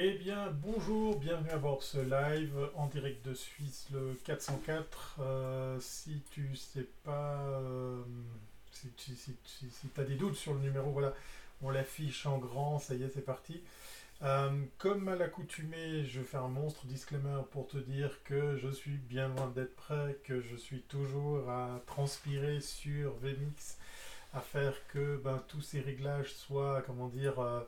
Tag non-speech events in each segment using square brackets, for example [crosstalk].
Eh bien, bonjour, bienvenue à de ce live en direct de Suisse, le 404. Euh, si tu sais pas, euh, si, tu as des doutes sur le numéro, voilà, on l'affiche en grand, ça y est, c'est parti. Euh, comme à l'accoutumée, je fais un monstre disclaimer pour te dire que je suis bien loin d'être prêt, que je suis toujours à transpirer sur VMix, à faire que ben, tous ces réglages soient, comment dire,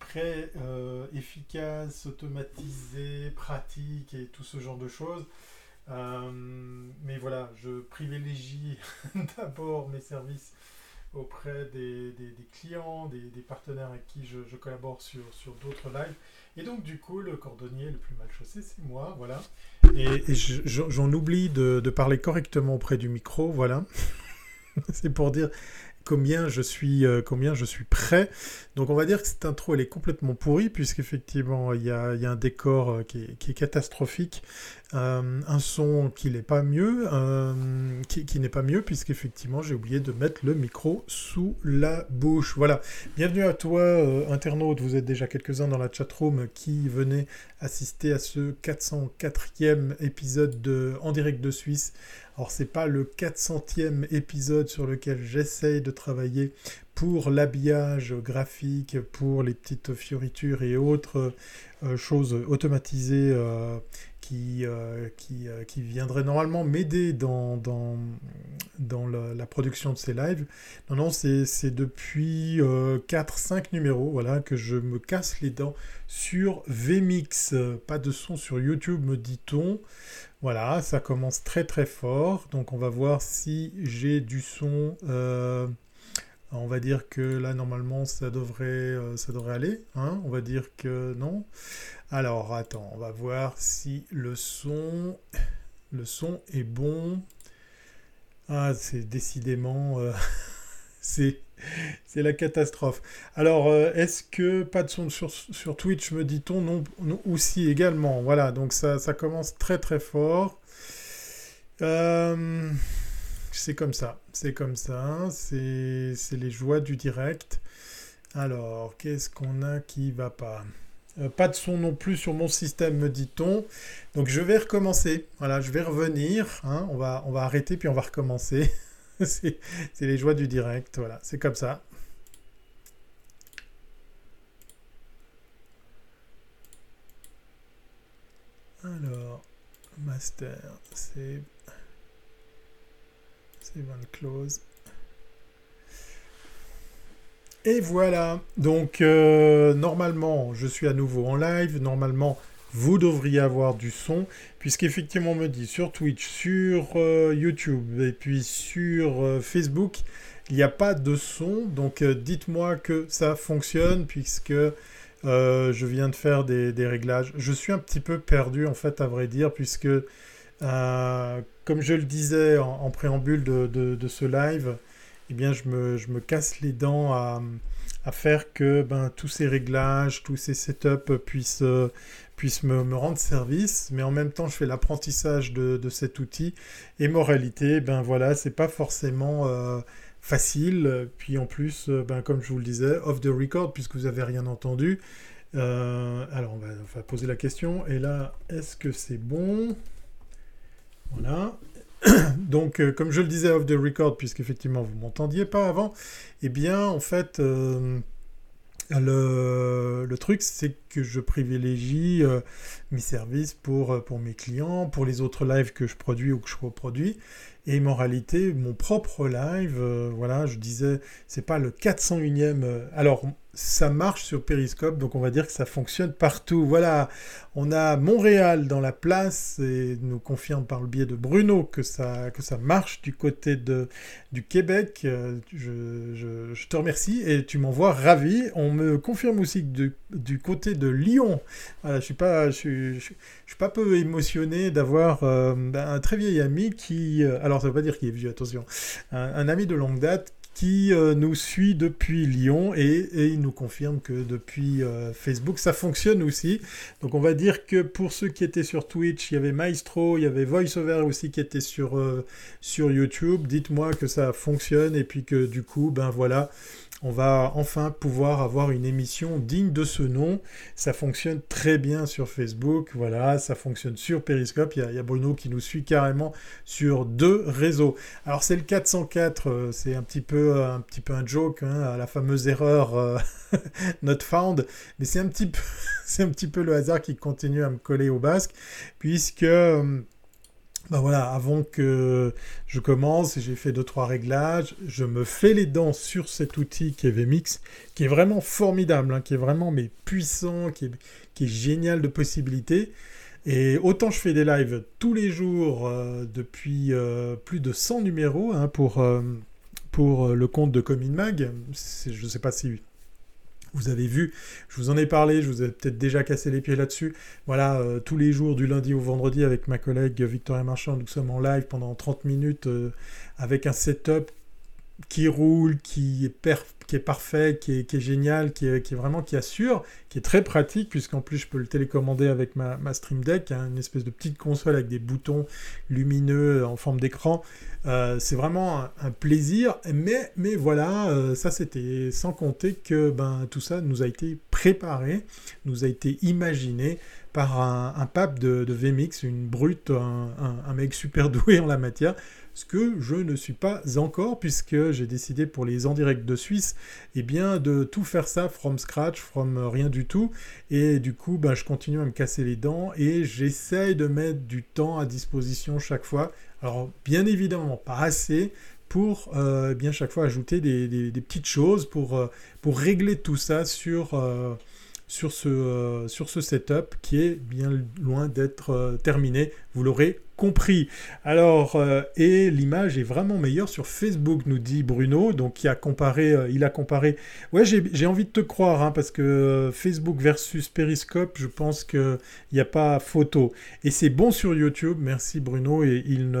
très euh, efficace, automatisé, pratique et tout ce genre de choses. Euh, mais voilà, je privilégie [laughs] d'abord mes services auprès des, clients, des, partenaires avec qui je, collabore sur, d'autres lives. Et donc, du coup, le cordonnier le plus mal chaussé, c'est moi, voilà. Et, j'en oublie de, de, parler correctement auprès du micro, voilà. [laughs] c'est pour dire combien je suis, euh, combien je suis prêt. Donc on va dire que cette intro elle est complètement pourrie puisqu'effectivement il y a, il y a un décor euh, qui est catastrophique, euh, un son qui n'est pas mieux, qui, qui n'est pas mieux puisqu'effectivement j'ai oublié de mettre le micro sous la bouche. Voilà. Bienvenue à toi internaute, vous êtes déjà quelques-uns dans la chatroom qui venaient assister à ce 404e épisode de En direct de Suisse alors c'est pas le 400e épisode sur lequel j'essaye de travailler pour l'habillage graphique, pour les petites fioritures et autres euh, choses automatisées euh, qui, euh, qui, qui, viendraient normalement m'aider dans, dans, dans la, production de ces lives. Non, non, c'est depuis 4-5 numéros voilà, que je me casse les dents sur VMix. Pas de son sur YouTube, me dit-on. Voilà, ça commence très très fort. Donc on va voir si j'ai du son. On va dire que là normalement ça devrait, euh, ça devrait aller. Hein. on va dire que non. Alors attends, on va voir si le son, le son est bon. Ah, c'est décidément, euh, [laughs] c'est la catastrophe. Alors, euh, est-ce que pas de son sur, Twitch, me dit-on non, aussi également? Voilà, donc ça, ça commence très très fort. C'est comme ça, c'est comme ça, c'est les joies du direct. Alors, qu'est-ce qu'on a qui va pas? Euh, Pas de son non plus sur mon système, me dit-on. Donc, je vais recommencer. Voilà, je vais revenir. Hein. on, va, on va arrêter puis on va recommencer. [laughs] c'est les joies du direct, voilà, c'est comme ça. Alors, master, save, Et voilà, donc euh, normalement je suis à nouveau en live, normalement vous devriez avoir du son, puisqu'effectivement on me dit sur Twitch, sur euh, YouTube et puis sur euh, Facebook, il n'y a pas de son, donc dites-moi que ça fonctionne, puisque je viens de faire des, réglages. Je suis un petit peu perdu en fait à vrai dire, puisque comme je le disais en, préambule de, ce live, eh bien je me, casse les dents à faire que ben, tous ces réglages, tous ces setups puissent, puisse me, rendre service, mais en même temps je fais l'apprentissage de, cet outil. Et moralité, ben voilà, c'est pas forcément euh, facile. Puis en plus, ben, comme je vous le disais, off the record, puisque vous avez rien entendu. Euh, alors on va, poser la question. Et là, est-ce que c'est bon? Voilà. [coughs] Donc, comme je le disais off the record, puisqu'effectivement vous m'entendiez pas avant, eh bien en fait le, truc, c'est que je privilégie euh, mes services pour, euh, mes clients, pour les autres lives que je produis ou que je reproduis. Et en réalité, mon propre live, euh, voilà, je disais, c'est pas le 401e. alors, ça marche sur Periscope, donc on va dire que ça fonctionne partout. Voilà, on a Montréal dans la place et nous confirme par le biais de Bruno que ça, que ça marche du côté de, du Québec. Euh, je, te remercie et tu m'envoies ravi. On me confirme aussi que du, côté de Lyon, je suis pas, je, suis pas peu émotionné d'avoir euh, un très vieil ami qui, euh, alors ça veut pas dire qu'il est vieux, attention, un ami de longue date qui euh, nous suit depuis Lyon et, il nous confirme que depuis euh, Facebook ça fonctionne aussi. Donc on va dire que pour ceux qui étaient sur Twitch, il y avait Maestro, il y avait VoiceOver aussi qui était sur, euh, sur YouTube. Dites-moi que ça fonctionne et puis que du coup, ben voilà, on va enfin pouvoir avoir une émission digne de ce nom. Ça fonctionne très bien sur Facebook, voilà, ça fonctionne sur Periscope. Il y a, Bruno qui nous suit carrément sur deux réseaux. Alors c'est le 404, euh, c'est un petit peu un petit peu un joke, hein, la fameuse erreur euh, [laughs] not found, mais c'est un petit peu [laughs] c'est un petit peu le hasard qui continue à me coller au basque, puisque euh, ben voilà, avant que je commence, j'ai fait deux trois réglages, je me fais les dents sur cet outil qui est VMix, qui est vraiment formidable, hein, qui est vraiment puissant, qui est, génial de possibilités. Et autant je fais des lives tous les jours euh, depuis euh, plus de 100 numéros hein, pour, pour le compte de Comin Mag. Je ne sais pas si vous avez vu, je vous en ai parlé, je vous ai peut-être déjà cassé les pieds là-dessus. Voilà, euh, tous les jours du lundi au vendredi avec ma collègue Victoria Marchand, nous sommes en live pendant 30 minutes euh, avec un setup qui roule, qui est, parfait, qui est, génial, qui est, vraiment qui assure, qui est très pratique, puisqu'en plus je peux le télécommander avec ma, Stream Deck, hein, une espèce de petite console avec des boutons lumineux en forme d'écran. Euh, c'est vraiment un, plaisir, mais, mais voilà, euh, ça c'était sans compter que ben, tout ça nous a été préparé, nous a été imaginé par un, pape de, VMix, une brute, un, mec super doué en la matière, ce que je ne suis pas encore puisque j'ai décidé pour les en direct de Suisse eh bien de tout faire ça from scratch, from rien du tout et du coup ben, je continue à me casser les dents et j'essaye de mettre du temps à disposition chaque fois. Alors bien évidemment pas assez pour euh, bien chaque fois ajouter des, petites choses pour, euh, pour régler tout ça sur, euh, sur, ce, sur ce setup qui est bien loin d'être terminé. Vous l'aurez compris. Alors, euh, et l'image est vraiment meilleure sur Facebook, nous dit Bruno. Donc, il a comparé, euh, il a comparé. Ouais, j'ai envie de te croire, hein, parce que euh, Facebook versus Periscope, je pense qu'il n'y a pas photo. Et c'est bon sur YouTube, merci Bruno, et il,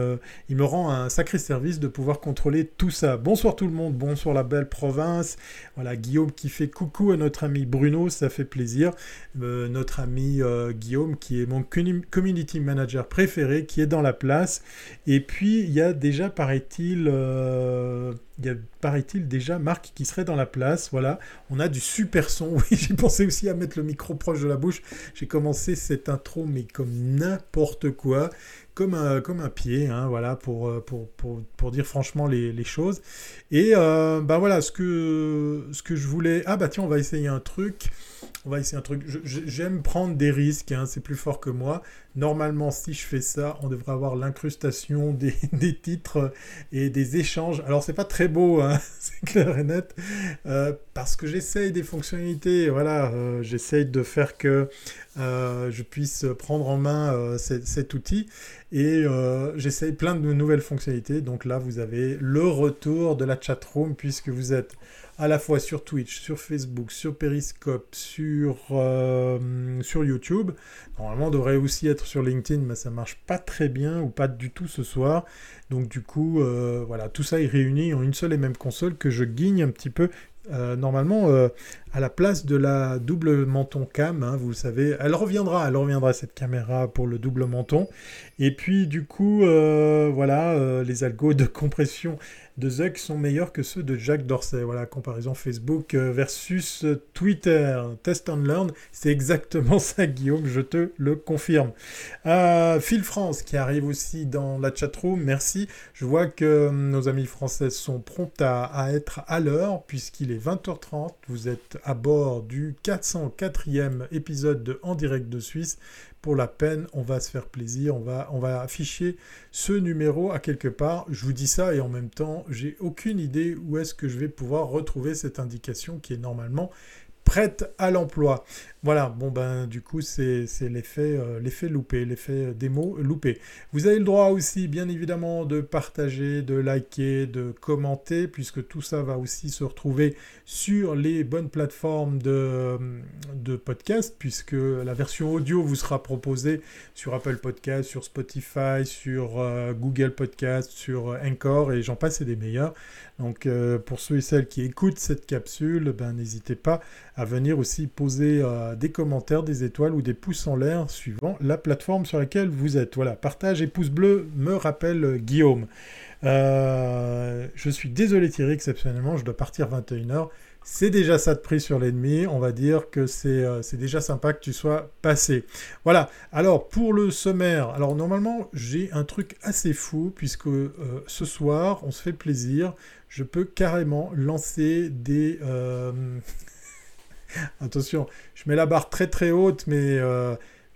il me rend un sacré service de pouvoir contrôler tout ça. Bonsoir tout le monde, bonsoir la belle province. Voilà, Guillaume qui fait coucou à notre ami Bruno, ça fait plaisir. notre ami Guillaume qui est mon community manager préféré, qui est dans la place. Et puis, il y a déjà, paraît-il, euh, il y a, paraît-il, déjà Marc qui serait dans la place. Voilà, on a du super son. [laughs] Oui, j'ai pensé aussi à mettre le micro proche de la bouche. J'ai commencé cette intro, mais comme n'importe quoi. Comme un, comme un pied, hein, voilà, pour, euh, pour, pour, pour, dire franchement les, choses. Et ben voilà, ce que, ce que je voulais... Ah bah tiens, on va essayer un truc. On va essayer un truc. J'aime prendre des risques, hein, c'est plus fort que moi. Normalement, si je fais ça, on devrait avoir l'incrustation [laughs] des, titres et des échanges. Alors, c'est pas très beau, hein, [laughs] c'est clair et net, euh, parce que j'essaye des fonctionnalités. Voilà, euh, j'essaye de faire que euh, je puisse prendre en main cet, outil et j'essaye plein de nouvelles fonctionnalités. Donc là, vous avez le retour de la chatroom puisque vous êtes à la fois sur Twitch, sur Facebook, sur Periscope, sur, euh, sur YouTube. Normalement, on devrait aussi être sur LinkedIn, mais ça marche pas très bien ou pas du tout ce soir. Donc du coup, euh, voilà, tout ça est réuni en une seule et même console que je guigne un petit peu euh, normalement, à la place de la double menton cam, hein, vous savez, elle reviendra, elle reviendra cette caméra pour le double menton. Et puis du coup, voilà, les algos de compression de Zuck sont meilleurs que ceux de Jack Dorsey. Voilà, comparaison Facebook versus Twitter. Test and learn, c'est exactement [laughs] ça, Guillaume, je te le confirme. Phil France qui arrive aussi dans la chatroom, merci. Je vois que nos amis français sont prompts à, à être à l'heure puisqu'il est 20h30, vous êtes à bord du 404e épisode de En direct de Suisse. Pour la peine, on va se faire plaisir, on va, on va afficher ce numéro à quelque part. Je vous dis ça et en même temps, j'ai aucune idée où est-ce que je vais pouvoir retrouver cette indication qui est normalement prête à l'emploi. Voilà, bon ben du coup c'est l'effet euh, l'effet loupé, l'effet démo loupé. Vous avez le droit aussi bien évidemment de partager, de liker, de commenter, puisque tout ça va aussi se retrouver sur les bonnes plateformes de, de podcast, puisque la version audio vous sera proposée sur Apple Podcast, sur Spotify, sur euh, Google Podcast, sur Encore, et j'en passe et des meilleurs. Donc euh, pour ceux et celles qui écoutent cette capsule, ben n'hésitez pas à venir aussi poser des commentaires, des étoiles ou des pouces en l'air suivant la plateforme sur laquelle vous êtes. Voilà, partage et pouce bleu me rappelle euh, Guillaume. Euh, je suis désolé Thierry, exceptionnellement, je dois partir 21h. c'est déjà ça de prix sur l'ennemi. On va dire que c'est déjà sympa que tu sois passé. Voilà. Alors, pour le sommaire, alors normalement, j'ai un truc assez fou, puisque ce soir, on se fait plaisir. Je peux carrément lancer des... [laughs] Attention, je mets la barre très très haute, mais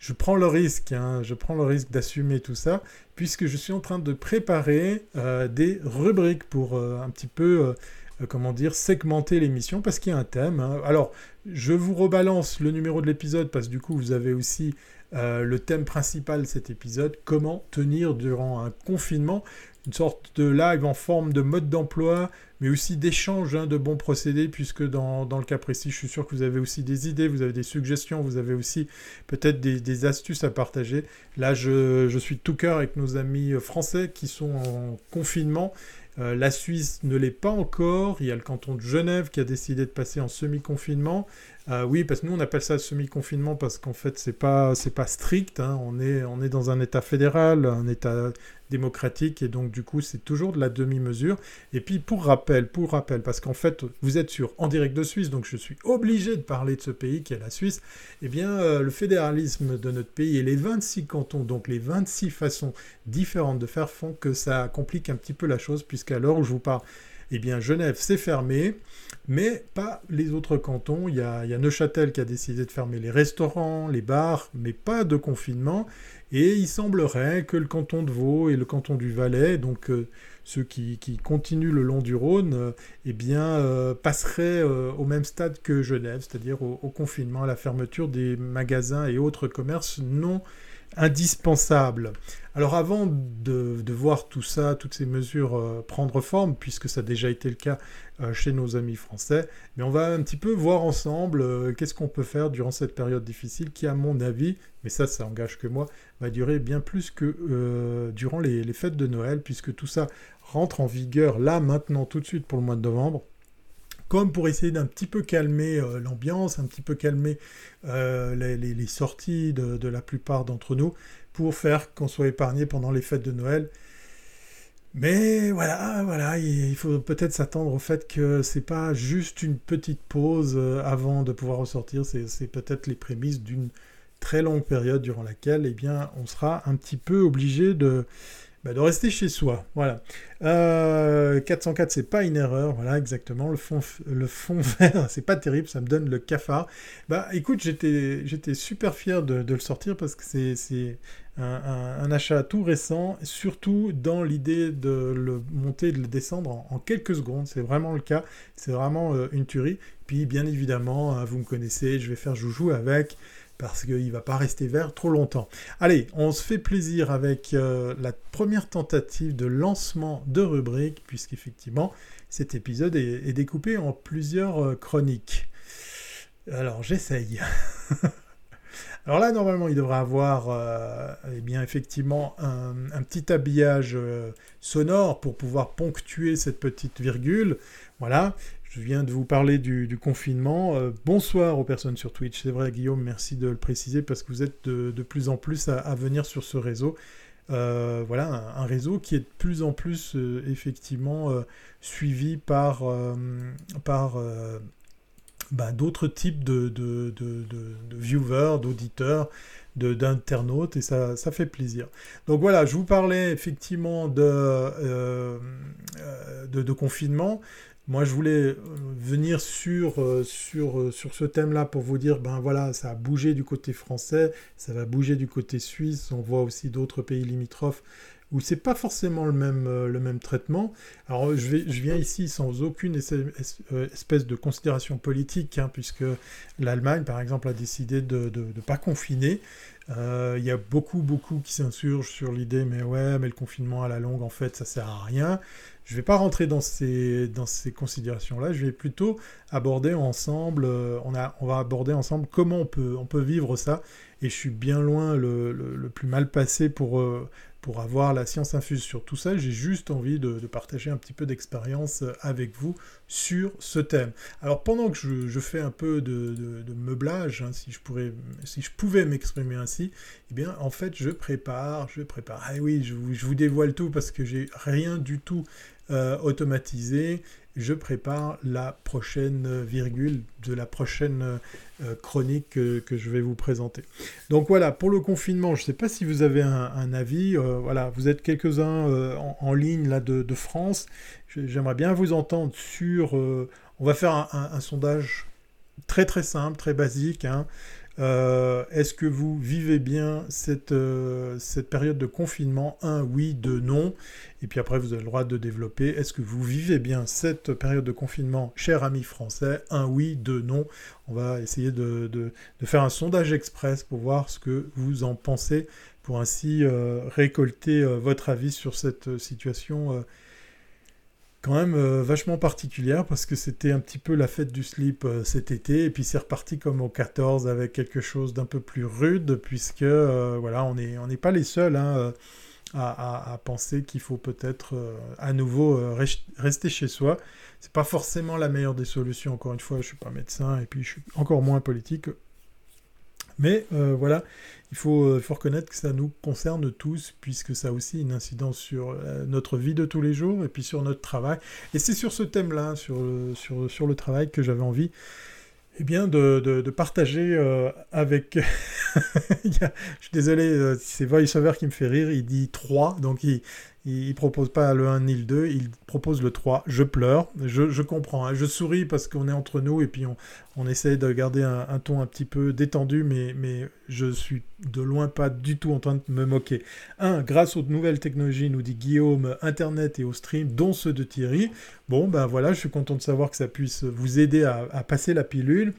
je prends le risque, hein, je prends le risque d'assumer tout ça, puisque je suis en train de préparer euh, des rubriques pour euh, un petit peu, euh, comment dire, segmenter l'émission, parce qu'il y a un thème. Hein. Alors, je vous rebalance le numéro de l'épisode, parce que du coup, vous avez aussi le thème principal de cet épisode, comment tenir durant un confinement une sorte de live en forme de mode d'emploi, mais aussi d'échange hein, de bons procédés, puisque dans, le cas précis, je suis sûr que vous avez aussi des idées, vous avez des suggestions, vous avez aussi peut-être des, astuces à partager. Là, je, je suis tout cœur avec nos amis français qui sont en confinement. Euh, la Suisse ne l'est pas encore. Il y a le canton de Genève qui a décidé de passer en semi-confinement. Euh, oui, parce que nous on appelle ça semi-confinement parce qu'en fait c'est pas c'est pas strict. Hein. On est on est dans un État fédéral, un État démocratique et donc du coup c'est toujours de la demi-mesure. Et puis pour rappel, pour rappel, parce qu'en fait vous êtes sur en direct de Suisse, donc je suis obligé de parler de ce pays qui est la Suisse. Eh bien euh, le fédéralisme de notre pays et les 26 cantons, donc les 26 façons différentes de faire font que ça complique un petit peu la chose puisqu'à l'heure où je vous parle eh bien Genève s'est fermée, mais pas les autres cantons. Il y, a, Neuchâtel qui a décidé de fermer les restaurants, les bars, mais pas de confinement. Et il semblerait que le canton de Vaud et le canton du Valais, donc euh, ceux qui, continuent le long du Rhône, euh, eh bien, euh, passeraient au même stade que Genève, c'est-à-dire au, confinement, à la fermeture des magasins et autres commerces non indispensables. Alors avant de, voir tout ça, toutes ces mesures euh, prendre forme, puisque ça a déjà été le cas euh, chez nos amis français, mais on va un petit peu voir ensemble euh, qu'est-ce qu'on peut faire durant cette période difficile qui, à mon avis, mais ça, ça engage que moi, va durer bien plus que durant les fêtes de Noël, puisque tout ça rentre en vigueur là, maintenant, tout de suite pour le mois de novembre comme pour essayer d'un petit peu calmer l'ambiance, un petit peu calmer les, sorties de, la plupart d'entre nous, pour faire qu'on soit épargné pendant les fêtes de Noël. Mais voilà, voilà, il faut peut-être s'attendre au fait que c'est pas juste une petite pause euh, avant de pouvoir ressortir, c'est peut-être les prémices d'une très longue période durant laquelle, eh bien, on sera un petit peu obligé de, bah, de rester chez soi. Voilà. Euh, 404, c'est pas une erreur. Voilà, exactement. Le fond, le fond [laughs] vert, c'est pas terrible. Ça me donne le cafard. Bah, écoute, j'étais, super fier de, le sortir parce que c'est, un, achat tout récent, surtout dans l'idée de le monter, de le descendre en, quelques secondes. C'est vraiment le cas. C'est vraiment euh, une tuerie. Puis, bien évidemment, hein, vous me connaissez, je vais faire joujou avec parce qu'il ne va pas rester vert trop longtemps. Allez, on se fait plaisir avec euh, la première tentative de lancement de rubrique, puisqu'effectivement, cet épisode est, découpé en plusieurs euh, chroniques. Alors, j'essaye. [laughs] Alors là, normalement, il devrait avoir, euh, eh bien, effectivement, un, petit habillage sonore pour pouvoir ponctuer cette petite virgule. Voilà. Je viens de vous parler du, confinement. Euh, bonsoir aux personnes sur Twitch. C'est vrai, Guillaume, merci de le préciser parce que vous êtes de, plus en plus à, venir sur ce réseau. Euh, voilà, un, réseau qui est de plus en plus euh, effectivement suivi par, par bah, d'autres types de, de, viewers, d'auditeurs, d'internautes, et ça, ça fait plaisir. Donc voilà, je vous parlais effectivement de, de, confinement. Moi, je voulais euh, venir sur, euh, sur, euh, sur ce thème-là pour vous dire, ben voilà, ça a bougé du côté français, ça va bouger du côté suisse, on voit aussi d'autres pays limitrophes où c'est pas forcément le même, le même traitement. Alors, je, vais, je viens ici sans aucune espèce de considération politique, hein, puisque l'Allemagne, par exemple, a décidé de ne pas confiner. Il y a beaucoup, beaucoup qui s'insurgent sur l'idée, mais ouais, mais le confinement à la longue, en fait, ça sert à rien. Je ne vais pas rentrer dans ces, dans ces considérations-là, je vais plutôt aborder ensemble, euh, on, a, on va aborder ensemble comment on peut, on peut vivre ça, et je suis bien loin le, le, plus mal passé pour, euh, pour avoir la science infuse sur tout ça, j'ai juste envie de, partager un petit peu d'expérience avec vous sur ce thème. Alors pendant que je, fais un peu de, meublage, hein, si, je pourrais, si je pouvais m'exprimer ainsi, eh bien en fait je prépare, je prépare, ah oui, je vous, je vous dévoile tout parce que j'ai rien du tout euh, automatisé. Je prépare la prochaine virgule de la prochaine chronique que, je vais vous présenter. Donc voilà, pour le confinement, je ne sais pas si vous avez un, avis. voilà, vous êtes quelques-uns en, ligne là de, France. J'aimerais bien vous entendre sur. on va faire un, sondage très très simple, très basique. Hein. Euh, est-ce que vous vivez bien cette, euh, cette période de confinement? Un, oui, deux, non. Et puis après, vous avez le droit de développer. Est-ce que vous vivez bien cette période de confinement, cher ami français? Un, oui, deux, non. On va essayer de, de, faire un sondage express pour voir ce que vous en pensez, pour ainsi euh, récolter votre avis sur cette situation quand même euh, vachement particulière parce que c'était un petit peu la fête du slip euh, cet été et puis c'est reparti comme au 14 avec quelque chose d'un peu plus rude puisque euh, voilà on n'est on pas les seuls hein, à, penser qu'il faut peut-être à nouveau rester chez soi. C'est pas forcément la meilleure des solutions. Encore une fois, je suis pas médecin et puis je suis encore moins politique. Mais voilà, euh, il faut, reconnaître que ça nous concerne tous, puisque ça a aussi une incidence sur euh, notre vie de tous les jours et puis sur notre travail. Et c'est sur ce thème-là, sur, sur, sur, le travail, que j'avais envie eh bien, de, de, partager euh, avec... [laughs] je suis désolé, c'est VoiceOver qui me fait rire, il dit 3, donc il, il, ne propose pas le 1 ni le 2, il propose le 3. Je pleure, je, comprends, hein. je souris parce qu'on est entre nous et puis on, on essaie de garder un, ton un petit peu détendu, mais, mais je suis de loin pas du tout en train de me moquer. 1. Grâce aux nouvelles technologies, nous dit Guillaume, Internet et au stream, dont ceux de Thierry. Bon, ben voilà, je suis content de savoir que ça puisse vous aider à, passer la pilule.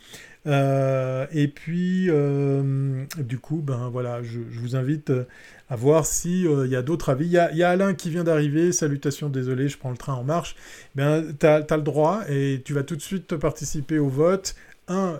Euh, et puis, euh, du coup, ben voilà, je, vous invite à voir s'il euh, y a d'autres avis. Il y a, Alain qui vient d'arriver. Salutations, désolé, je prends le train en marche. Ben, tu as, le droit et tu vas tout de suite participer au vote. Un,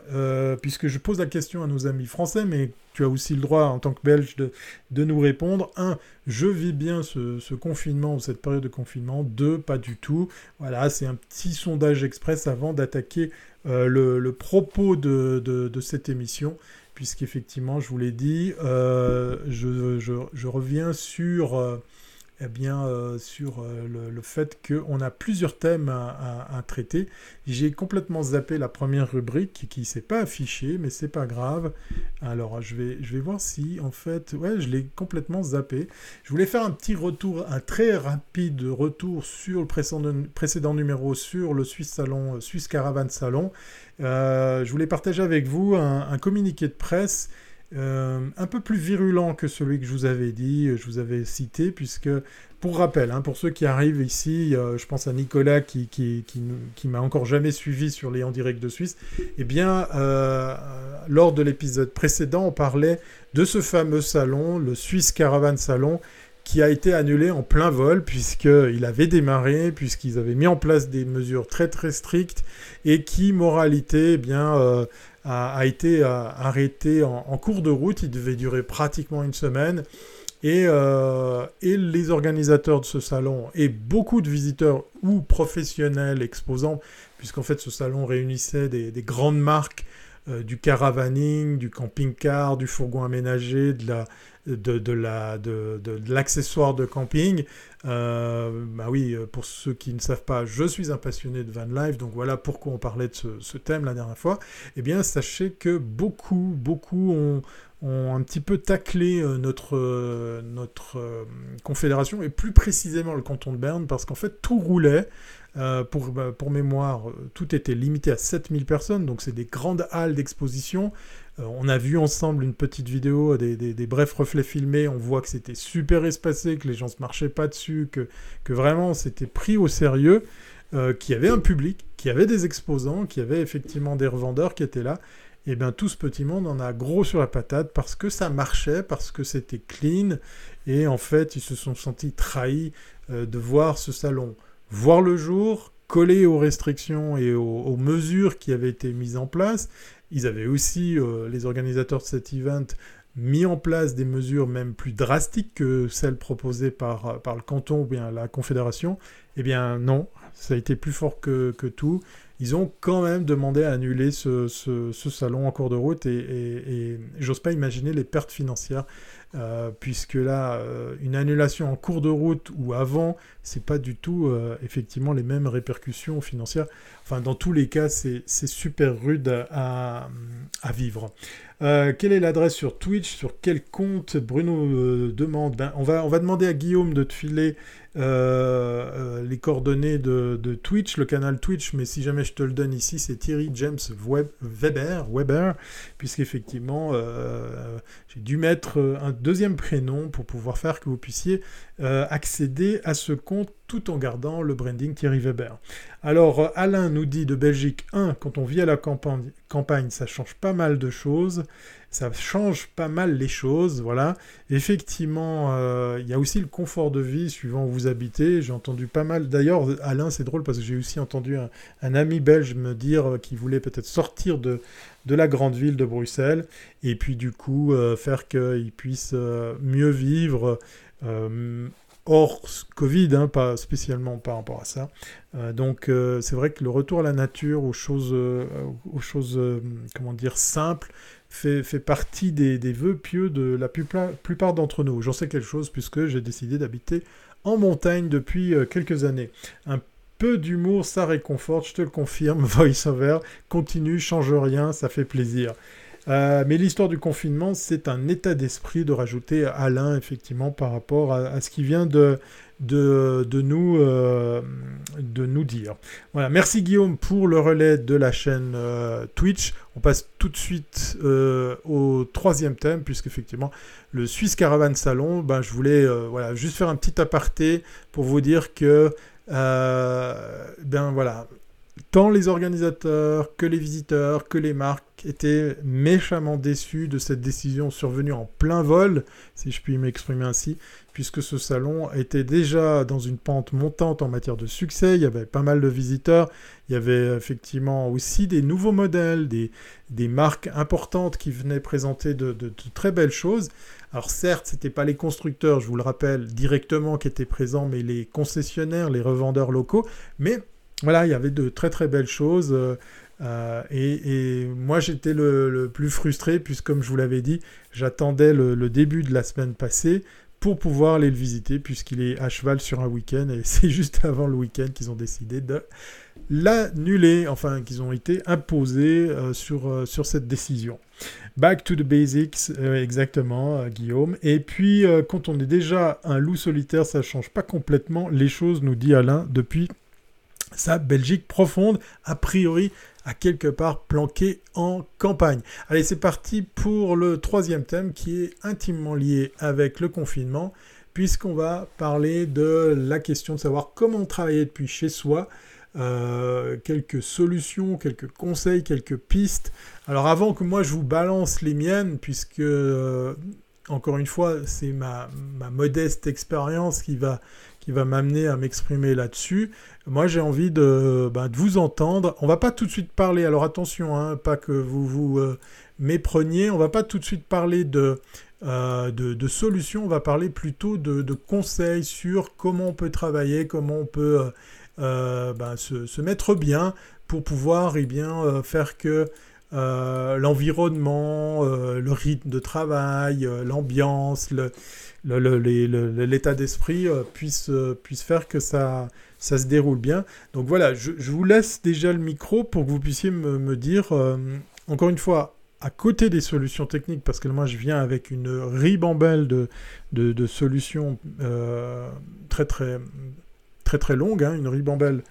puisque je pose la question à nos amis français, mais tu as aussi le droit en tant que Belge de, de nous répondre. Un, je vis bien ce, confinement ou cette période de confinement. Deux, pas du tout. Voilà, c'est un petit sondage express avant d'attaquer euh, le, propos de, cette émission, puisqu'effectivement, je vous l'ai dit, euh, je, reviens sur euh, eh bien, euh, sur euh, le, fait qu'on a plusieurs thèmes à, traiter. J'ai complètement zappé la première rubrique qui ne s'est pas affichée, mais c'est pas grave. Alors, je vais, je vais voir si, en fait, ouais, je l'ai complètement zappé. Je voulais faire un petit retour, un très rapide retour sur le précédent, numéro sur le Suisse Salon, euh, Suisse Caravan Salon. je voulais partager avec vous un communiqué de presse euh, un peu plus virulent que celui que je vous avais dit, euh, je vous avais cité, puisque, pour rappel, hein, pour ceux qui arrivent ici, je pense à Nicolas qui, qui, m'a encore jamais suivi sur les en direct de Suisse, eh bien, euh, lors de l'épisode précédent, on parlait de ce fameux salon, le Swiss Caravan Salon, qui a été annulé en plein vol puisqu'il avait démarré, puisqu'ils avaient mis en place des mesures très très strictes et qui, moralité, eh bien, a, été arrêté en, cours de route. Il devait durer pratiquement une semaine. Et, euh, et, les organisateurs de ce salon et beaucoup de visiteurs ou professionnels exposants, puisqu'en fait ce salon réunissait des, grandes marques euh, du caravaning, du camping-car, du fourgon aménagé, de la, de, de l'accessoire de, de, camping. Euh, bah oui, pour ceux qui ne savent pas, je suis un passionné de van life, donc voilà pourquoi on parlait de ce, thème la dernière fois. Eh bien, sachez que beaucoup, beaucoup ont, ont un petit peu taclé euh, notre, euh, notre confédération, et plus précisément le canton de Berne, parce qu'en fait, tout roulait. pour, bah, pour mémoire, tout était limité à 7000 personnes, donc c'est des grandes halles d'exposition euh, on a vu ensemble une petite vidéo, des, brefs reflets filmés, on voit que c'était super espacé, que les gens se marchaient pas dessus, que, vraiment c'était pris au sérieux, euh, qu'il y avait un public, qu'il y avait des exposants, qu'il y avait effectivement des revendeurs qui étaient là. Et bien tout ce petit monde en a gros sur la patate parce que ça marchait, parce que c'était clean, et en fait ils se sont sentis trahis euh, de voir ce salon voir le jour, collé aux restrictions et aux, mesures qui avaient été mises en place, ils avaient aussi, euh, les organisateurs de cet event, mis en place des mesures même plus drastiques que celles proposées par, par le canton ou bien la confédération. Eh bien non, ça a été plus fort que, tout. Ils ont quand même demandé à annuler ce, salon en cours de route et, et j'ose pas imaginer les pertes financières euh, puisque là, euh, une annulation en cours de route ou avant, c'est pas du tout euh, effectivement les mêmes répercussions financières. Enfin, dans tous les cas, c'est super rude à, vivre. quelle est l'adresse sur Twitch? Sur quel compte? Bruno demande ben, on, va, on va demander à Guillaume de te filer euh, euh, les coordonnées de, Twitch, le canal Twitch, mais si jamais je te le donne ici, c'est Thierry James Weber, Weber puisqu'effectivement, euh, j'ai dû mettre un deuxième prénom pour pouvoir faire que vous puissiez accéder à ce compte tout en gardant le branding Thierry Weber. Alors, Alain nous dit de Belgique 1, quand on vit à la campagne ça change pas mal de choses ça change pas mal les choses, voilà. Effectivement, euh, il y a aussi le confort de vie suivant où vous habitez. J'ai entendu pas mal. D'ailleurs, Alain, c'est drôle parce que j'ai aussi entendu un, ami belge me dire euh, qu'il voulait peut-être sortir de, de la grande ville de Bruxelles et puis du coup euh, faire qu'il puisse mieux vivre hors Covid, hein, pas spécialement par rapport à ça. donc c'est vrai que le retour à la nature, aux choses, choses comment dire, simples, fait, partie des, des, vœux pieux de la plupart, d'entre nous. J'en sais quelque chose puisque j'ai décidé d'habiter en montagne depuis euh, quelques années. Un peu d'humour, ça réconforte, je te le confirme. [laughs] VoiceOver, continue, change rien, ça fait plaisir. Euh, mais l'histoire du confinement, c'est un état d'esprit de rajouter Alain, effectivement, par rapport à ce qui vient de, de, nous, euh, de nous dire. Voilà, merci Guillaume pour le relais de la chaîne euh, Twitch. On passe tout de suite euh, au troisième thème, puisqu'effectivement, le Swiss Caravan Salon, ben, je voulais voilà, juste faire un petit aparté pour vous dire que, ben voilà, tant les organisateurs que les visiteurs, que les marques étaient méchamment déçus de cette décision survenue en plein vol, si je puis m'exprimer ainsi, puisque ce salon était déjà dans une pente montante en matière de succès, il y avait pas mal de visiteurs, il y avait effectivement aussi des nouveaux modèles, des, marques importantes qui venaient présenter de, très belles choses. Alors certes, ce n'étaient pas les constructeurs, je vous le rappelle, directement qui étaient présents, mais les concessionnaires, les revendeurs locaux, mais voilà, il y avait de très très belles choses. Euh, et, moi, j'étais le, plus frustré, puisque comme je vous l'avais dit, j'attendais le, début de la semaine passée pour pouvoir aller le visiter, puisqu'il est à cheval sur un week-end, et [laughs] c'est juste avant le week-end qu'ils ont décidé de l'annuler, enfin qu'ils ont été imposés euh, sur, euh, sur cette décision. Back to the basics, exactement, Guillaume. Et puis, quand on est déjà un loup solitaire, ça ne change pas complètement les choses, nous dit Alain, depuis sa Belgique profonde, a priori à quelque part planqué en campagne. Allez, c'est parti pour le troisième thème qui est intimement lié avec le confinement, puisqu'on va parler de la question de savoir comment travailler depuis chez soi. Euh, quelques solutions, quelques conseils, quelques pistes. Alors avant que moi je vous balance les miennes, puisque euh, encore une fois c'est ma, ma, modeste expérience qui va, qui va m'amener à m'exprimer là-dessus, moi, j'ai envie de, ben, de, vous entendre. On va pas tout de suite parler, alors attention, hein, pas que vous vous euh, mépreniez, on va pas tout de suite parler de, euh, de, solutions, on va parler plutôt de, conseils sur comment on peut travailler, comment on peut euh, ben, se, mettre bien pour pouvoir eh bien, faire que l'environnement, le rythme de travail, l'ambiance, l'état d'esprit puisse, puisse faire que ça ça se déroule bien. Donc voilà, je, vous laisse déjà le micro pour que vous puissiez me, dire, euh, encore une fois, à côté des solutions techniques, parce que moi je viens avec une ribambelle de, de, solutions euh, très très très très longues, hein, une ribambelle.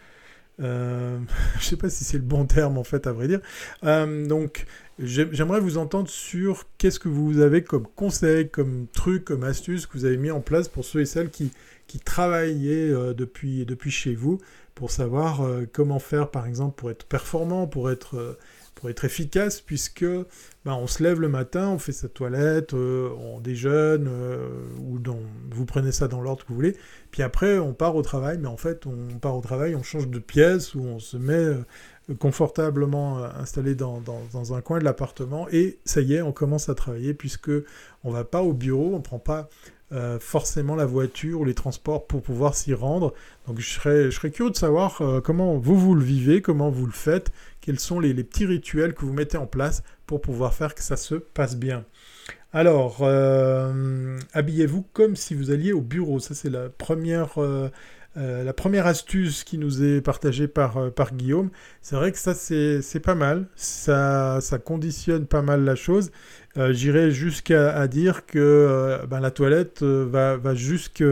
Euh, [laughs] je ne sais pas si c'est le bon terme en fait à vrai dire. donc j'aimerais vous entendre sur qu'est-ce que vous avez comme conseil, comme truc, comme astuce que vous avez mis en place pour ceux et celles qui, qui travaillaient euh, depuis, depuis chez vous pour savoir euh, comment faire, par exemple, pour être performant, pour être, euh, pour être efficace, puisque ben, on se lève le matin, on fait sa toilette, on déjeune, ou vous prenez ça dans l'ordre que vous voulez, puis après on part au travail, mais en fait on part au travail, on change de pièce, ou on se met confortablement installé dans, un coin de l'appartement et ça y est, on commence à travailler puisque on va pas au bureau, on prend pas euh, forcément la voiture ou les transports pour pouvoir s'y rendre. Donc je serais, curieux de savoir euh, comment vous, vous le vivez, comment vous le faites, quels sont les, petits rituels que vous mettez en place pour pouvoir faire que ça se passe bien. Alors, euh, habillez-vous comme si vous alliez au bureau. Ça, c'est la première la première astuce qui nous est partagée par, par Guillaume, c'est vrai que ça c'est pas mal, ça, ça conditionne pas mal la chose. Euh, j'irais jusqu'à dire que euh, ben, la toilette euh, va, va jusque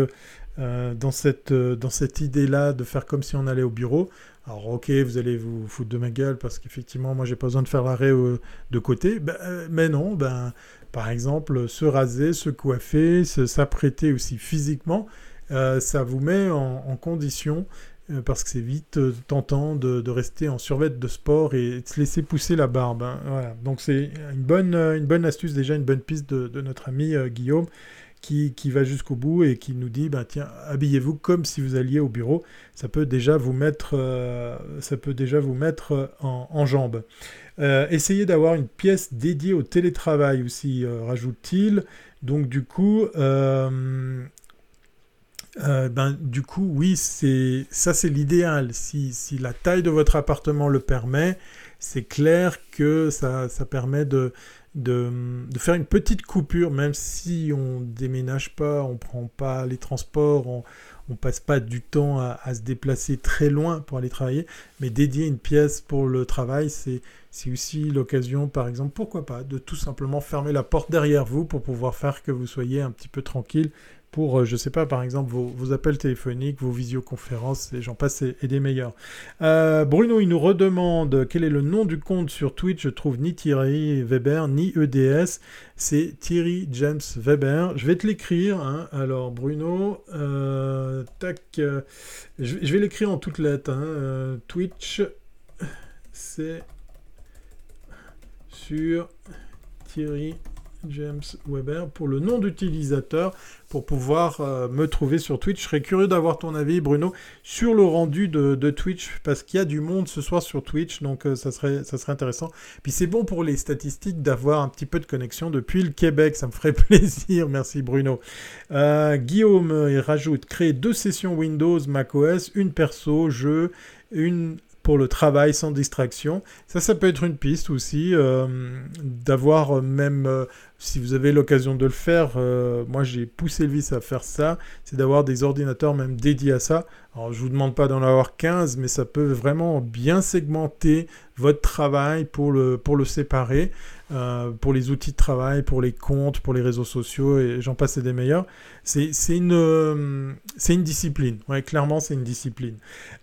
dans cette, cette idée-là de faire comme si on allait au bureau. Alors ok, vous allez vous foutre de ma gueule parce qu'effectivement, moi, j'ai pas besoin de faire l'arrêt de côté. Ben, mais non, ben, par exemple, se raser, se coiffer, s'apprêter aussi physiquement, ça vous met en condition euh, parce que c'est vite euh, tentant de, rester en survêt de sport et de se laisser pousser la barbe. Hein. Donc c'est une bonne, euh, une bonne astuce, déjà une bonne piste de, notre ami Guillaume qui, qui va jusqu'au bout et qui nous dit bah, tiens, habillez-vous comme si vous alliez au bureau. Ça peut déjà vous mettre, ça peut déjà vous mettre en, en jambes. essayez d'avoir une pièce dédiée au télétravail aussi, rajoute-t-il. Donc du coup, euh, ben, du coup, oui, c'est ça, c'est l'idéal. Si, si, la taille de votre appartement le permet, c'est clair que ça, ça permet de, de, de, faire une petite coupure, même si on déménage pas, on prend pas les transports, on, on passe pas du temps à, à, se déplacer très loin pour aller travailler, mais dédier une pièce pour le travail, c'est aussi l'occasion, par exemple, pourquoi pas, de tout simplement fermer la porte derrière vous pour pouvoir faire que vous soyez un petit peu tranquille pour, euh, je sais pas, par exemple, vos, appels téléphoniques, vos visioconférences, et j'en passe, et, des meilleurs. Euh, Bruno, il nous redemande quel est le nom du compte sur Twitch. Je trouve ni Thierry Weber, ni EDS. C'est Thierry James Weber. Je vais te l'écrire. Hein. Alors, Bruno, euh, tac, je, vais l'écrire en toutes lettres. Hein. Twitch, c'est sur Thierry James Weber pour le nom d'utilisateur pour pouvoir euh, me trouver sur Twitch. Je serais curieux d'avoir ton avis, Bruno, sur le rendu de, Twitch parce qu'il y a du monde ce soir sur Twitch, donc euh, ça, serait, intéressant. Puis c'est bon pour les statistiques d'avoir un petit peu de connexion depuis le Québec, ça me ferait [laughs] plaisir. Merci, Bruno. Euh, Guillaume il rajoute créer deux sessions Windows macOS, une perso, jeu, une pour le travail sans distraction. Ça, ça peut être une piste aussi, euh, d'avoir euh, même, euh, si vous avez l'occasion de le faire, moi j'ai poussé le vice à faire ça, c'est d'avoir des ordinateurs même dédiés à ça. Alors je vous demande pas d'en avoir 15, mais ça peut vraiment bien segmenter votre travail pour le, pour le séparer. Euh, pour les outils de travail, pour les comptes, pour les réseaux sociaux, et j'en passe des meilleurs. C'est une, euh, une discipline. Clairement, c'est une discipline.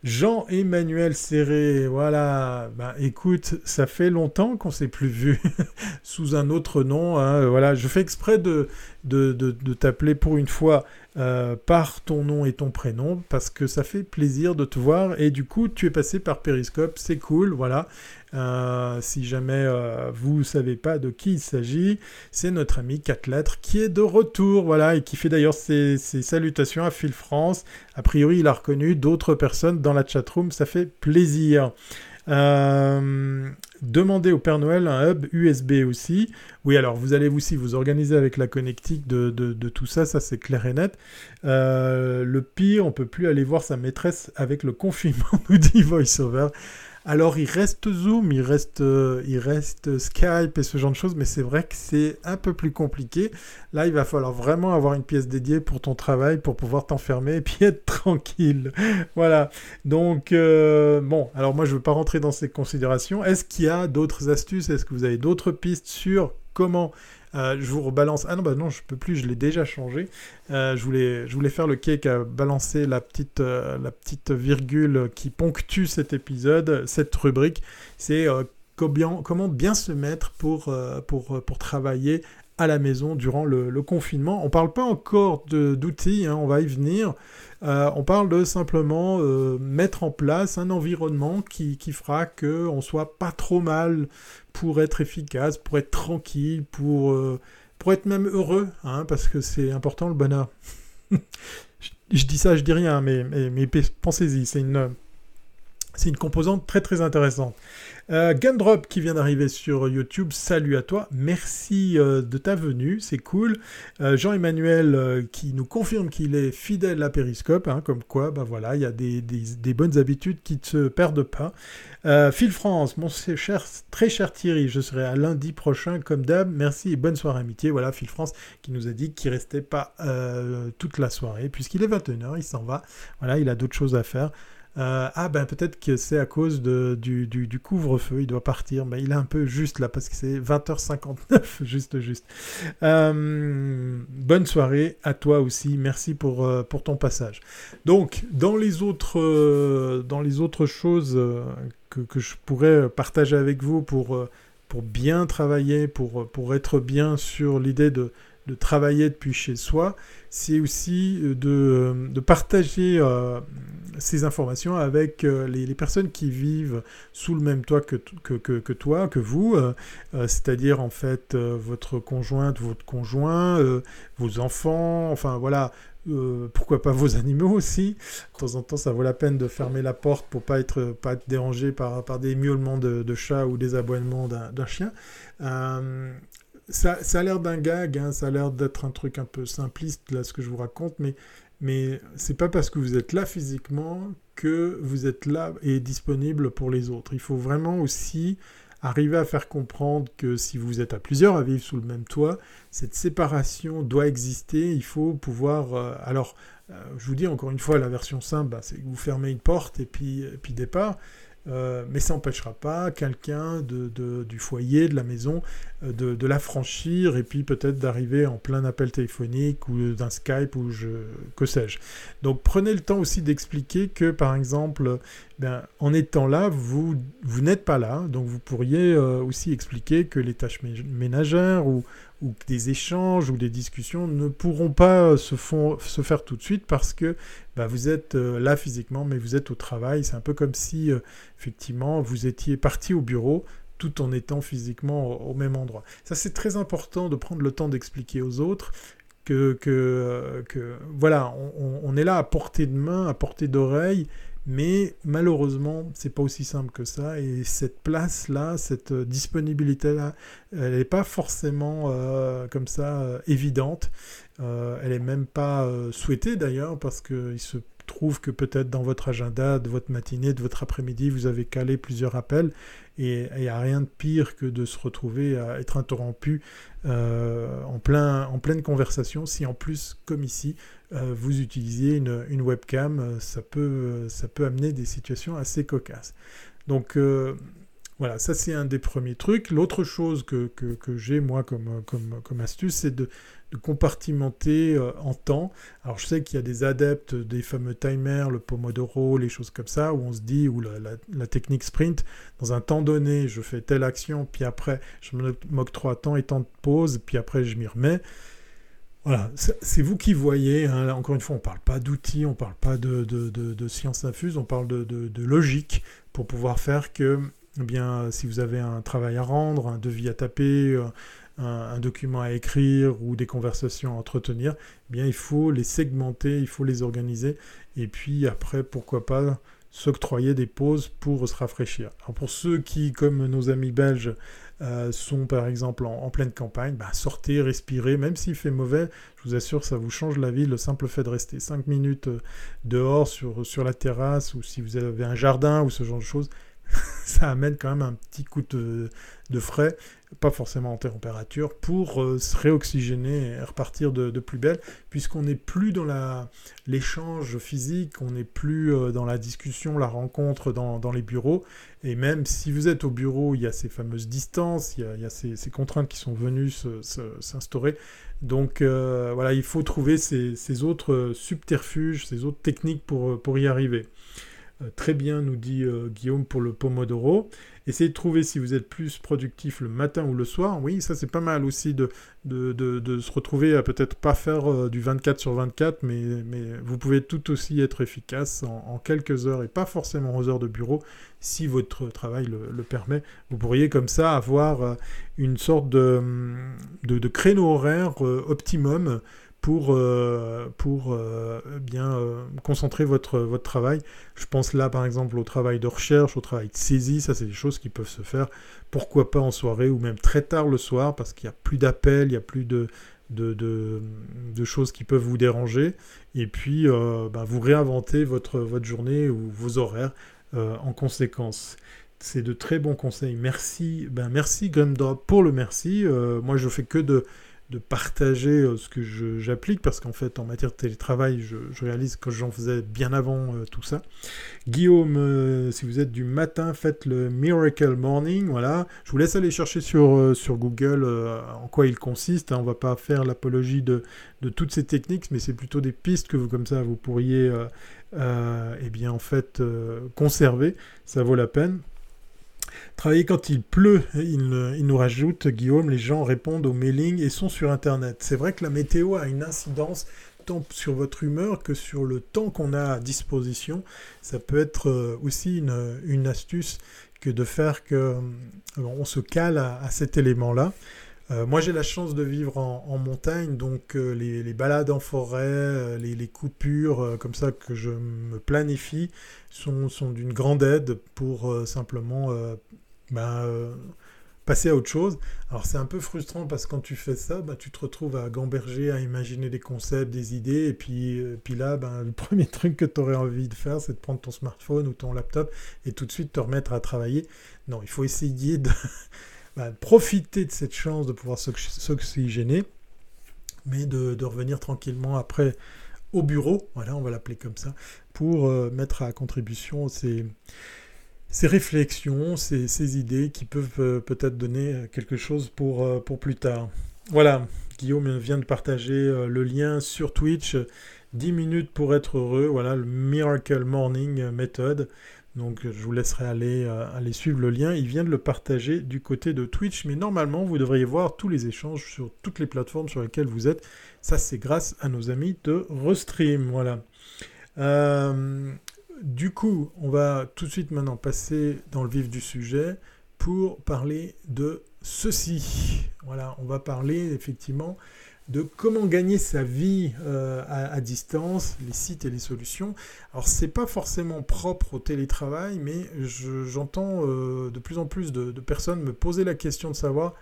Jean-Emmanuel Serré, voilà. Bah, écoute, ça fait longtemps qu'on s'est plus vu [laughs] sous un autre nom. Hein. Voilà, je fais exprès de, de, de, t'appeler pour une fois euh, par ton nom et ton prénom parce que ça fait plaisir de te voir et du coup tu es passé par Periscope, c'est cool, voilà. Euh, si jamais euh, vous ne savez pas de qui il s'agit, c'est notre ami 4 lettres qui est de retour, voilà, et qui fait d'ailleurs ses, salutations à Phil France. A priori, il a reconnu d'autres personnes dans la chatroom, ça fait plaisir. Euh, demandez au Père Noël un hub USB aussi. Oui, alors vous allez aussi vous organiser avec la connectique de, de, tout ça, ça c'est clair et net. le pire, on peut plus aller voir sa maîtresse avec le confinement, [laughs] nous dit VoiceOver. Alors il reste Zoom, il reste, euh, il reste Skype et ce genre de choses, mais c'est vrai que c'est un peu plus compliqué. Là, il va falloir vraiment avoir une pièce dédiée pour ton travail, pour pouvoir t'enfermer et [laughs] puis être tranquille. voilà. Donc, euh, bon, alors moi je ne veux pas rentrer dans ces considérations. Est-ce qu'il y a d'autres astuces? Est-ce que vous avez d'autres pistes sur comment euh, je vous rebalance. Ah non, bah non, je peux plus, je l'ai déjà changé. Euh, je, voulais, je voulais faire le cake à balancer la petite, euh, la petite virgule qui ponctue cet épisode, cette rubrique. C'est comment bien se mettre pour, pour, pour travailler à la maison durant le, confinement. On parle pas encore d'outils, hein, on va y venir. on parle de simplement mettre en place un environnement qui, qui fera qu'on soit pas trop mal pour être efficace, pour être tranquille, pour, euh, être même heureux, hein, parce que c'est important le bonheur. [laughs] je, dis ça, je dis rien, mais, pensez-y, c'est une, c'est une composante très très intéressante. Euh, Gundrop qui vient d'arriver sur YouTube, salut à toi, merci euh, de ta venue, c'est cool. Euh, Jean-Emmanuel qui nous confirme qu'il est fidèle à Periscope, hein, comme quoi, bah voilà, il y a des, bonnes habitudes qui ne se perdent pas. Phil France, mon cher, très cher Thierry, je serai à lundi prochain comme d'hab, merci et bonne soirée amitié. Voilà, Phil France qui nous a dit qu'il restait pas toute la soirée, puisqu'il est 21h, il s'en va, voilà, il a d'autres choses à faire. Euh, ah ben peut-être que c'est à cause du, couvre-feu, il doit partir, mais il est un peu juste là parce que c'est 20h59, [laughs] juste juste. Euh, bonne soirée à toi aussi, merci pour, euh, ton passage. Donc dans les autres, dans les autres choses que, que, je pourrais partager avec vous pour, pour bien travailler, pour, pour être bien sur l'idée de, de travailler depuis chez soi, c'est aussi de, de partager ces informations avec euh, les, personnes qui vivent sous le même toit que, que, que, toi, que vous, euh, euh, c'est-à-dire en fait votre conjointe, votre conjoint, vos enfants, enfin voilà, pourquoi pas vos animaux aussi. De temps en temps, ça vaut la peine de fermer la porte pour pas être, pas être dérangé par, par des miaulements de, de chat ou des aboiements d'un chien. Ça, a l'air d'un gag, hein, ça a l'air d'être un truc un peu simpliste, là, ce que je vous raconte, mais mais c'est pas parce que vous êtes là physiquement que vous êtes là et disponible pour les autres. Il faut vraiment aussi arriver à faire comprendre que si vous êtes à plusieurs à vivre sous le même toit, cette séparation doit exister. Il faut pouvoir. Euh, alors, euh, je vous dis encore une fois, la version simple, bah, c'est que vous fermez une porte et puis, et puis départ. Euh, mais ça n'empêchera pas quelqu'un de, du foyer, de la maison, euh, de, la franchir et puis peut-être d'arriver en plein appel téléphonique ou d'un Skype ou que sais-je. Donc prenez le temps aussi d'expliquer que par exemple, ben, en étant là, vous, vous n'êtes pas là, donc vous pourriez euh, aussi expliquer que les tâches ménagères ou, ou des échanges ou des discussions ne pourront pas se, se faire tout de suite parce que bah, vous êtes euh, là physiquement, mais vous êtes au travail. C'est un peu comme si, euh, effectivement, vous étiez parti au bureau tout en étant physiquement au, même endroit. Ça, c'est très important de prendre le temps d'expliquer aux autres que, euh, voilà, on, est là à portée de main, à portée d'oreille, mais malheureusement, c'est pas aussi simple que ça. Et cette place-là, cette disponibilité-là, elle n'est pas forcément euh, comme ça euh, évidente. Euh, elle n'est même pas souhaitée d'ailleurs, parce qu'il se trouve que peut-être dans votre agenda de votre matinée, de votre après-midi, vous avez calé plusieurs appels et il n'y a rien de pire que de se retrouver à être interrompu en, plein, en pleine conversation si en plus, comme ici, euh, vous utilisez une, webcam, euh, ça peut, euh, ça peut amener des situations assez cocasses. Donc voilà, ça c'est un des premiers trucs. L'autre chose que, j'ai moi comme, comme, comme astuce, c'est de, compartimenter en temps. Alors je sais qu'il y a des adeptes des fameux timers, le Pomodoro, les choses comme ça, où on se dit, ou la, technique sprint, dans un temps donné, je fais telle action, puis après je m'octroie temps et temps de pause, puis après je m'y remets. Voilà, c'est vous qui voyez. Hein. Encore une fois, on ne parle pas d'outils, on ne parle pas de, de, de, science infuse, on parle de, logique pour pouvoir faire que, eh bien, si vous avez un travail à rendre, un devis à taper, un, document à écrire ou des conversations à entretenir, eh bien, il faut les segmenter, il faut les organiser, et puis après, pourquoi pas s'octroyer des pauses pour se rafraîchir. Alors pour ceux qui, comme nos amis belges, euh, sont par exemple en, pleine campagne, bah, sortez, respirez, même s'il fait mauvais, je vous assure, ça vous change la vie, le simple fait de rester 5 minutes euh, dehors sur la terrasse, ou si vous avez un jardin ou ce genre de choses, [laughs] ça amène quand même un petit coup de, frais, pas forcément en température, pour euh, se réoxygéner et repartir de, plus belle, puisqu'on n'est plus dans l'échange physique, on n'est plus euh, dans la discussion, la rencontre dans, les bureaux, et même si vous êtes au bureau, il y a ces fameuses distances, il y a, ces, contraintes qui sont venues s'instaurer. Donc euh, voilà, il faut trouver ces, autres subterfuges, ces autres techniques pour, pour y arriver. Euh, très bien, nous dit euh, Guillaume pour le Pomodoro. Essayez de trouver si vous êtes plus productif le matin ou le soir. Oui, ça c'est pas mal aussi de, se retrouver à peut-être pas faire euh, du 24 sur 24, mais, vous pouvez tout aussi être efficace en, quelques heures et pas forcément aux heures de bureau si votre travail le, permet. Vous pourriez comme ça avoir une sorte de, créneau horaire optimum pour, euh, pour euh, bien euh, concentrer votre, votre travail. Je pense là par exemple au travail de recherche, au travail de saisie, ça c'est des choses qui peuvent se faire, pourquoi pas en soirée ou même très tard le soir parce qu'il n'y a plus d'appels, il n'y a plus de, de, de, choses qui peuvent vous déranger. Et puis ben, vous réinventez votre, votre journée ou vos horaires en conséquence. C'est de très bons conseils. Merci, ben merci pour le merci. moi je fais que de de partager euh, ce que j'applique, parce qu'en fait, en matière de télétravail, je, réalise que j'en faisais bien avant euh, tout ça. Guillaume, euh, si vous êtes du matin, faites le Miracle Morning, voilà. Je vous laisse aller chercher sur, Google en quoi il consiste. Hein. On va pas faire l'apologie de, de, toutes ces techniques, mais c'est plutôt des pistes que vous, comme ça, vous pourriez, eh bien, en fait, conserver. Ça vaut la peine. Travailler quand il pleut, il, nous rajoute, Guillaume, les gens répondent aux mailings et sont sur Internet. C'est vrai que la météo a une incidence tant sur votre humeur que sur le temps qu'on a à disposition. Ça peut être euh, aussi une, astuce que de faire que euh, on se cale à cet élément-là. Euh, moi, j'ai la chance de vivre en, montagne, donc euh, les, balades en forêt, euh, les, coupures comme ça que je me planifie sont, d'une grande aide pour simplement bah, passer à autre chose. Alors, c'est un peu frustrant parce que quand tu fais ça, bah, tu te retrouves à gamberger, à imaginer des concepts, des idées, et puis, puis là, bah, le [laughs] premier truc que tu aurais envie de faire, c'est de prendre ton smartphone ou ton laptop et tout de suite te remettre à travailler. Non, il faut essayer de bah, profiter de cette chance de pouvoir s'oxygéner, mais de, revenir tranquillement après au bureau, voilà, on va l'appeler comme ça, pour euh, mettre à contribution ces, ces réflexions, ces, idées qui peuvent euh, peut-être donner quelque chose pour, euh, pour plus tard. Voilà, Guillaume vient de partager le lien sur Twitch. 10 minutes pour être heureux, voilà le Miracle Morning Method. Donc je vous laisserai aller, euh, aller suivre le lien. Il vient de le partager du côté de Twitch, mais normalement vous devriez voir tous les échanges sur toutes les plateformes sur lesquelles vous êtes. Ça c'est grâce à nos amis de Restream. Voilà. Euh, du coup, on va tout de suite maintenant passer dans le vif du sujet pour parler de ceci. Voilà, on va parler effectivement de comment gagner sa vie euh, à, distance, les sites et les solutions. Alors c'est pas forcément propre au télétravail, mais j'entends euh, de plus en plus de, personnes me poser la question de savoir,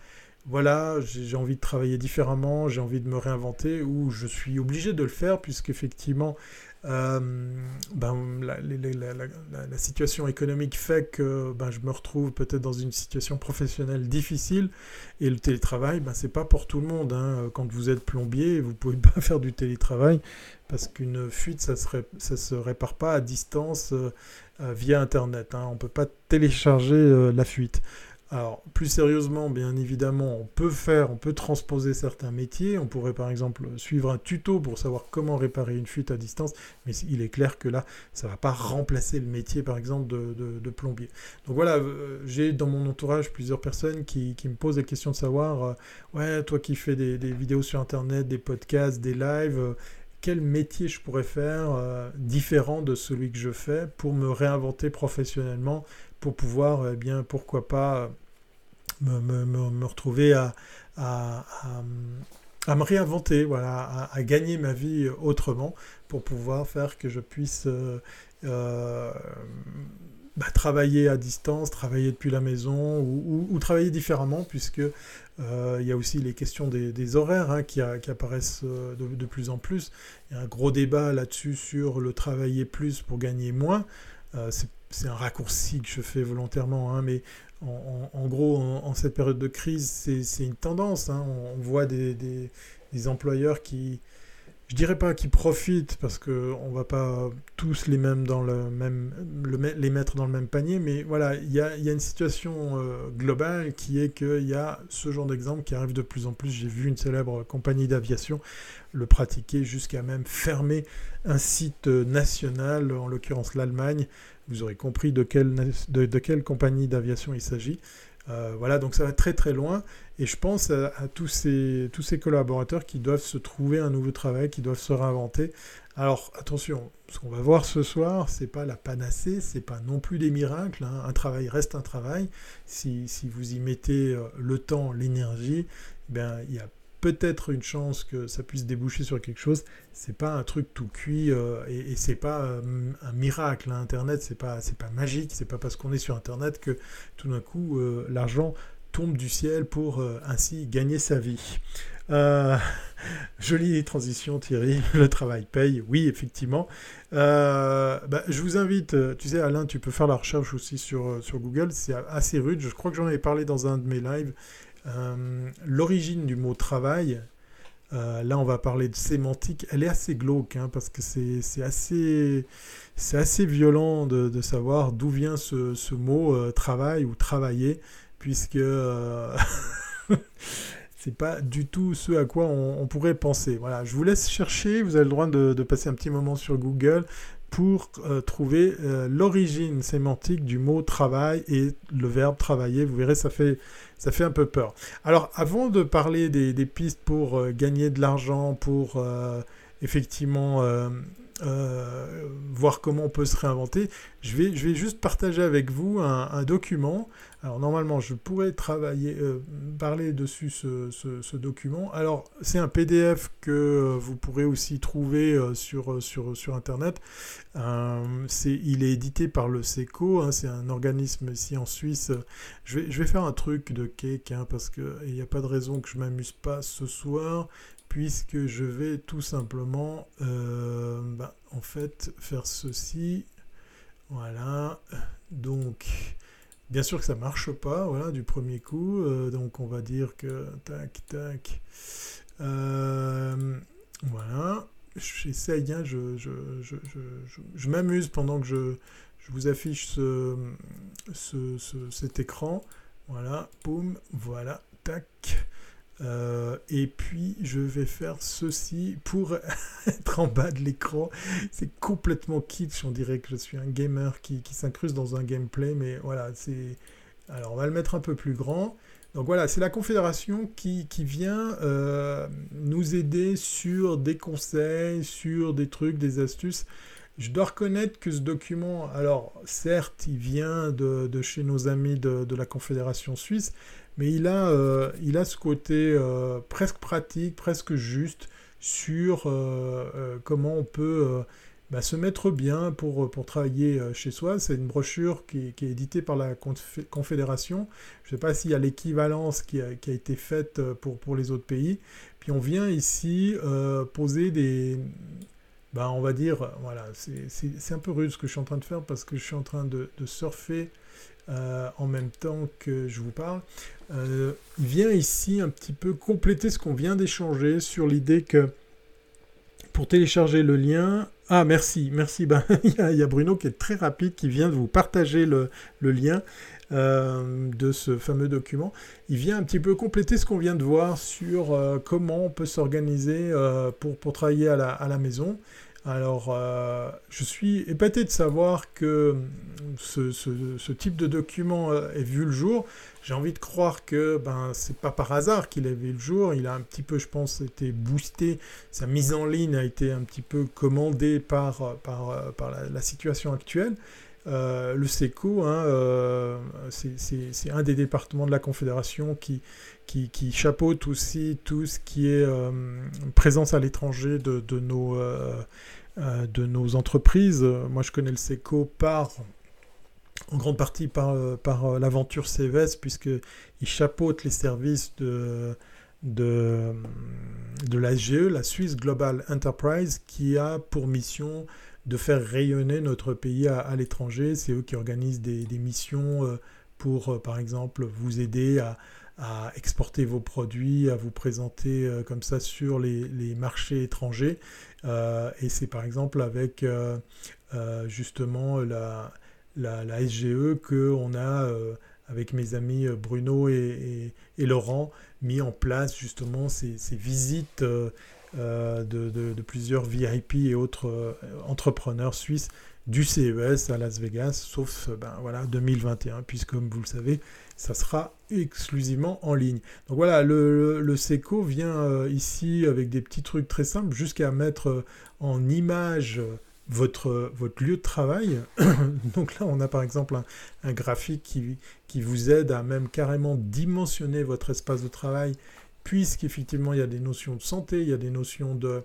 voilà, j'ai envie de travailler différemment, j'ai envie de me réinventer, ou je suis obligé de le faire puisqu'effectivement euh, ben, la, situation économique fait que ben, je me retrouve peut-être dans une situation professionnelle difficile et le télétravail, ben, c'est pas pour tout le monde. Hein. Quand vous êtes plombier, vous pouvez [laughs] pas faire du télétravail parce qu'une fuite, ça ne se répare pas à distance euh, euh, via Internet. Hein. On ne peut pas télécharger la fuite. Alors, plus sérieusement, bien évidemment, on peut faire, on peut transposer certains métiers. On pourrait par exemple suivre un tuto pour savoir comment réparer une fuite à distance, mais il est clair que là, ça ne va pas remplacer le métier, par exemple, de, plombier. Donc voilà, euh, j'ai dans mon entourage plusieurs personnes qui, me posent des questions de savoir, euh, ouais, toi qui fais des, vidéos sur Internet, des podcasts, des lives, euh, quel métier je pourrais faire différent de celui que je fais pour me réinventer professionnellement pour pouvoir, eh bien, pourquoi pas me, me, retrouver à, à, me réinventer, voilà, à, gagner ma vie autrement pour pouvoir faire que je puisse euh, euh, bah, travailler à distance, travailler depuis la maison ou, travailler différemment puisque euh, y a aussi les questions des, horaires hein, qui, apparaissent de, plus en plus. Il y a un gros débat là-dessus sur le travailler plus pour gagner moins. C'est un raccourci que je fais volontairement, hein, mais en, gros, en, cette période de crise, c'est une tendance. Hein. on, voit des, employeurs qui, je dirais pas qui profitent, parce qu'on ne va pas tous les mêmes dans le même, les mettre dans le même panier, mais voilà, il y a, une situation euh, globale qui est qu'il y a ce genre d'exemple qui arrive de plus en plus. J'ai vu une célèbre compagnie d'aviation le pratiquer jusqu'à même fermer un site national, en l'occurrence l'Allemagne, vous aurez compris de quelle, compagnie d'aviation il s'agit. Euh, voilà, donc ça va très très loin. Et je pense à, tous, ces, collaborateurs qui doivent se trouver un nouveau travail, qui doivent se réinventer. Alors attention, ce qu'on va voir ce soir, c'est pas la panacée, c'est pas non plus des miracles. Hein. Un travail reste un travail. Si, vous y mettez euh, le temps, l'énergie, ben il y a peut-être une chance que ça puisse déboucher sur quelque chose. C'est pas un truc tout cuit euh, et, c'est pas euh, un miracle. Hein. Internet, c'est pas c'est pas magique. C'est pas parce qu'on est sur Internet que tout d'un coup euh, l'argent tombe du ciel pour ainsi gagner sa vie. [laughs] jolie transition Thierry, [laughs] le travail paye, oui effectivement. Bah, je vous invite, tu sais Alain, tu peux faire la recherche aussi sur, sur Google, c'est assez rude, je crois que j'en avais parlé dans un de mes lives, euh, l'origine du mot travail, euh, là on va parler de sémantique, elle est assez glauque hein, parce que c'est assez, assez violent de, savoir d'où vient ce, mot euh, travail ou travailler, puisque [laughs] c'est pas du tout ce à quoi on, pourrait penser. Voilà, je vous laisse chercher, vous avez le droit de, de passer un petit moment sur Google pour trouver l'origine sémantique du mot travail et le verbe travailler. Vous verrez, ça fait ça fait un peu peur. Alors, avant de parler des, pistes pour euh, gagner de l'argent, pour euh, effectivement euh, voir comment on peut se réinventer, je vais, je vais juste partager avec vous un document alors normalement, je pourrais travailler, euh, parler dessus ce, document. Alors c'est un PDF que euh, vous pourrez aussi trouver euh, sur, sur, sur Internet. il est édité par le SECO, hein, c'est un organisme ici en Suisse. Je vais, je vais faire un truc de cake hein, parce qu'il n'y a pas de raison que je m'amuse pas ce soir puisque je vais tout simplement bah, en fait faire ceci. Voilà. Donc Bien sûr que ça marche pas, voilà, du premier coup. Euh, donc on va dire que tac, tac. Euh, voilà. J'essaye, hein, je, je, je, m'amuse pendant que je, vous affiche ce, ce, cet écran. Voilà, boum, voilà, tac. Euh, et puis je vais faire ceci pour [laughs] être en bas de l'écran. C'est complètement kitsch, on dirait que je suis un gamer qui, qui s'incruste dans un gameplay, mais voilà, c'est... Alors on va le mettre un peu plus grand. Donc voilà, c'est la Confédération qui, qui vient euh, nous aider sur des conseils, sur des trucs, des astuces. Je dois reconnaître que ce document, alors certes, il vient de, de chez nos amis de, de la Confédération suisse, mais il a, euh, il a ce côté euh, presque pratique, presque juste sur euh, comment on peut bah, se mettre bien pour, pour travailler chez soi. C'est une brochure qui, est éditée par la Confédération. Je ne sais pas s'il y a l'équivalence qui a, été faite pour, pour les autres pays. Puis on vient ici poser des... Bah, on va dire, voilà, c'est un peu rude ce que je suis en train de faire parce que je suis en train de, surfer en même temps que je vous parle, euh, vient ici un petit peu compléter ce qu'on vient d'échanger sur l'idée que pour télécharger le lien, ah merci, merci, ben, [laughs] il y, a Bruno qui est très rapide, qui vient de vous partager le, lien. Euh, de ce fameux document, il vient un petit peu compléter ce qu'on vient de voir sur comment on peut s'organiser pour, pour, travailler à la maison. Alors, euh, je suis épaté de savoir que ce, type de document euh, ait vu le jour. J'ai envie de croire que ben c'est pas par hasard qu'il ait vu le jour. Il a un petit peu, je pense, été boosté. Sa mise en ligne a été un petit peu commandée par, par la, situation actuelle. Euh, le SECO, hein, c'est un des départements de la Confédération qui, qui, chapeaute aussi tout ce qui est présence à l'étranger de, nos euh, de nos entreprises. Moi, je connais le SECO par, en grande partie par, euh, par euh, l'aventure CVS, puisqu'il chapeaute les services de, de, de la SGE, la Swiss Global Enterprise, qui a pour mission de faire rayonner notre pays à, l'étranger. C'est eux qui organisent des, missions pour, par exemple, vous aider à, à, exporter vos produits, à vous présenter comme ça sur les, les marchés étrangers. Euh, et c'est par exemple avec euh, euh, justement la, la, SGE qu'on a, avec mes amis Bruno et, Laurent, mis en place justement ces, visites de, plusieurs VIP et autres entrepreneurs suisses du CES à Las Vegas, sauf ben, voilà, 2021, puisque comme vous le savez, ça sera exclusivement en ligne. Donc voilà, le, SECO vient euh, ici avec des petits trucs très simples, jusqu'à mettre euh, en image euh, votre, votre lieu de travail. [coughs] Donc là, on a par exemple un, graphique qui, qui, vous aide à même carrément dimensionner votre espace de travail puisqu'effectivement il y a des notions de santé, il y a des notions de,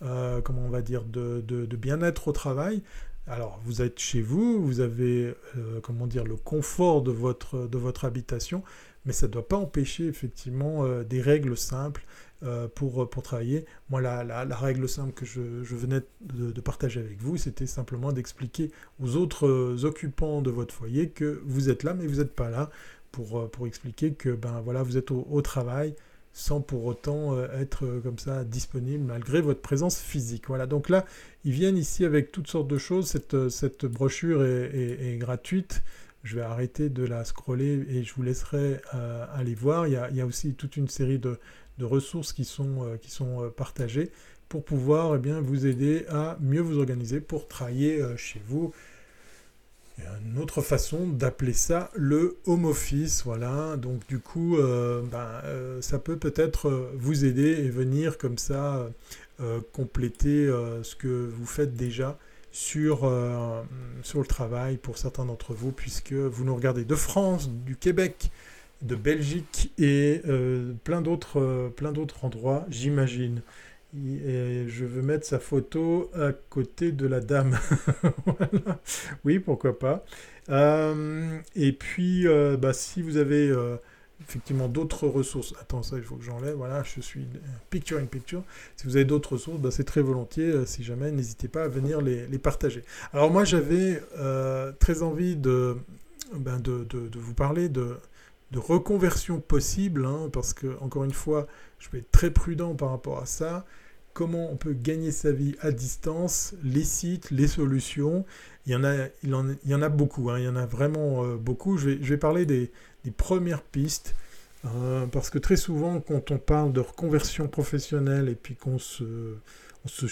comment on va dire, de, de bien-être au travail. Alors, vous êtes chez vous, vous avez, comment dire, le confort de votre, habitation, mais ça ne doit pas empêcher effectivement des règles simples euh, pour, travailler. Moi, la, la, règle simple que je, venais de, partager avec vous, c'était simplement d'expliquer aux autres euh, occupants de votre foyer que vous êtes là, mais vous n'êtes pas là, pour, euh, pour expliquer que ben, voilà, vous êtes au, travail sans pour autant être comme ça disponible malgré votre présence physique. Voilà, donc là, ils viennent ici avec toutes sortes de choses. Cette, cette brochure est, gratuite. Je vais arrêter de la scroller et je vous laisserai aller voir. Il y, a, aussi toute une série de, ressources qui sont, euh, euh, partagées pour pouvoir eh vous aider à mieux vous organiser pour travailler euh, chez vous. Une autre façon d'appeler ça le home office, voilà. Donc du coup, ben, ça peut peut-être vous aider et venir comme ça compléter ce que vous faites déjà sur, sur le travail pour certains d'entre vous, puisque vous nous regardez de France, du Québec, de Belgique et euh, plein d'autres euh, plein d'autres endroits, j'imagine. Et je veux mettre sa photo à côté de la dame. [laughs] Oui, pourquoi pas. Euh, et puis, bah, si vous avez effectivement d'autres ressources, attends, ça il faut que j'enlève, voilà, je suis picture in picture. Si vous avez d'autres ressources, bah, c'est très volontiers, si jamais, n'hésitez pas à venir les, partager. Alors moi j'avais très envie de, ben, de, vous parler de, de reconversion possible, hein, parce que, encore une fois, je vais être très prudent par rapport à ça. Comment on peut gagner sa vie à distance, les sites, les solutions. Il y en a, beaucoup, hein, il y en a vraiment euh, beaucoup. Je vais, parler des, des premières pistes, euh, parce que très souvent, quand on parle de reconversion professionnelle et puis qu'on se, on se,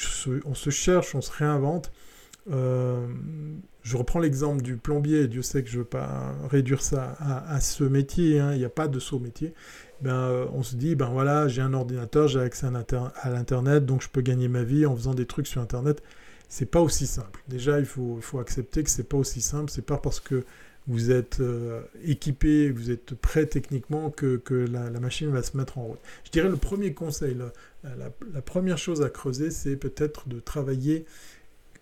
on se cherche, on se réinvente, euh, je reprends l'exemple du plombier, Dieu sait que je ne veux pas réduire ça à, ce métier, hein. il n'y a pas de saut métier. Ben, euh, on se dit, ben voilà, j'ai un ordinateur, j'ai accès à l'Internet, donc je peux gagner ma vie en faisant des trucs sur Internet. C'est pas aussi simple. Déjà, il faut, faut accepter que c'est pas aussi simple. C'est pas parce que vous êtes euh, équipé, vous êtes prêt techniquement que, que la, machine va se mettre en route. Je dirais le premier conseil, la première chose à creuser, c'est peut-être de travailler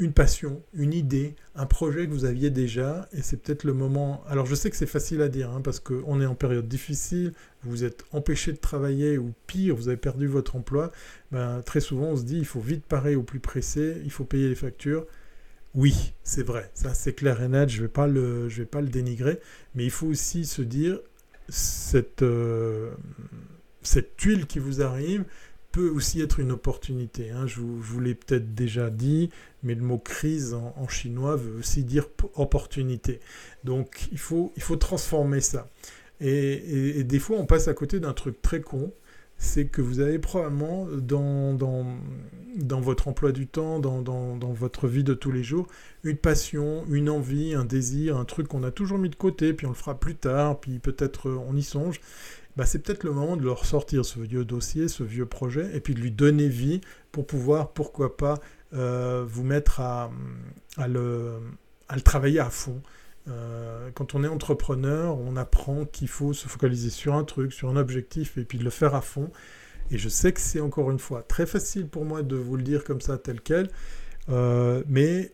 une passion, une idée, un projet que vous aviez déjà, et c'est peut-être le moment... Alors je sais que c'est facile à dire, hein, parce qu'on est en période difficile, vous êtes empêché de travailler, ou pire, vous avez perdu votre emploi, ben, très souvent on se dit, il faut vite parer au plus pressé, il faut payer les factures. Oui, c'est vrai, ça c'est clair et net, je ne vais, pas le, dénigrer, mais il faut aussi se dire, cette, euh, cette tuile qui vous arrive, peut aussi être une opportunité. Hein. Je, vous, l'ai peut-être déjà dit, mais le mot crise en, chinois veut aussi dire opportunité. Donc il faut, il faut transformer ça. Et, des fois, on passe à côté d'un truc très con, c'est que vous avez probablement dans, dans, dans votre emploi du temps, dans, dans, dans, votre vie de tous les jours, une passion, une envie, un désir, un truc qu'on a toujours mis de côté, puis on le fera plus tard, puis peut-être on y songe. Bah, c'est peut-être le moment de leur sortir ce vieux dossier, ce vieux projet, et puis de lui donner vie pour pouvoir, pourquoi pas, euh, vous mettre à, le, travailler à fond. Euh, quand on est entrepreneur, on apprend qu'il faut se focaliser sur un truc, sur un objectif, et puis de le faire à fond. Et je sais que c'est encore une fois très facile pour moi de vous le dire comme ça, tel quel, euh, mais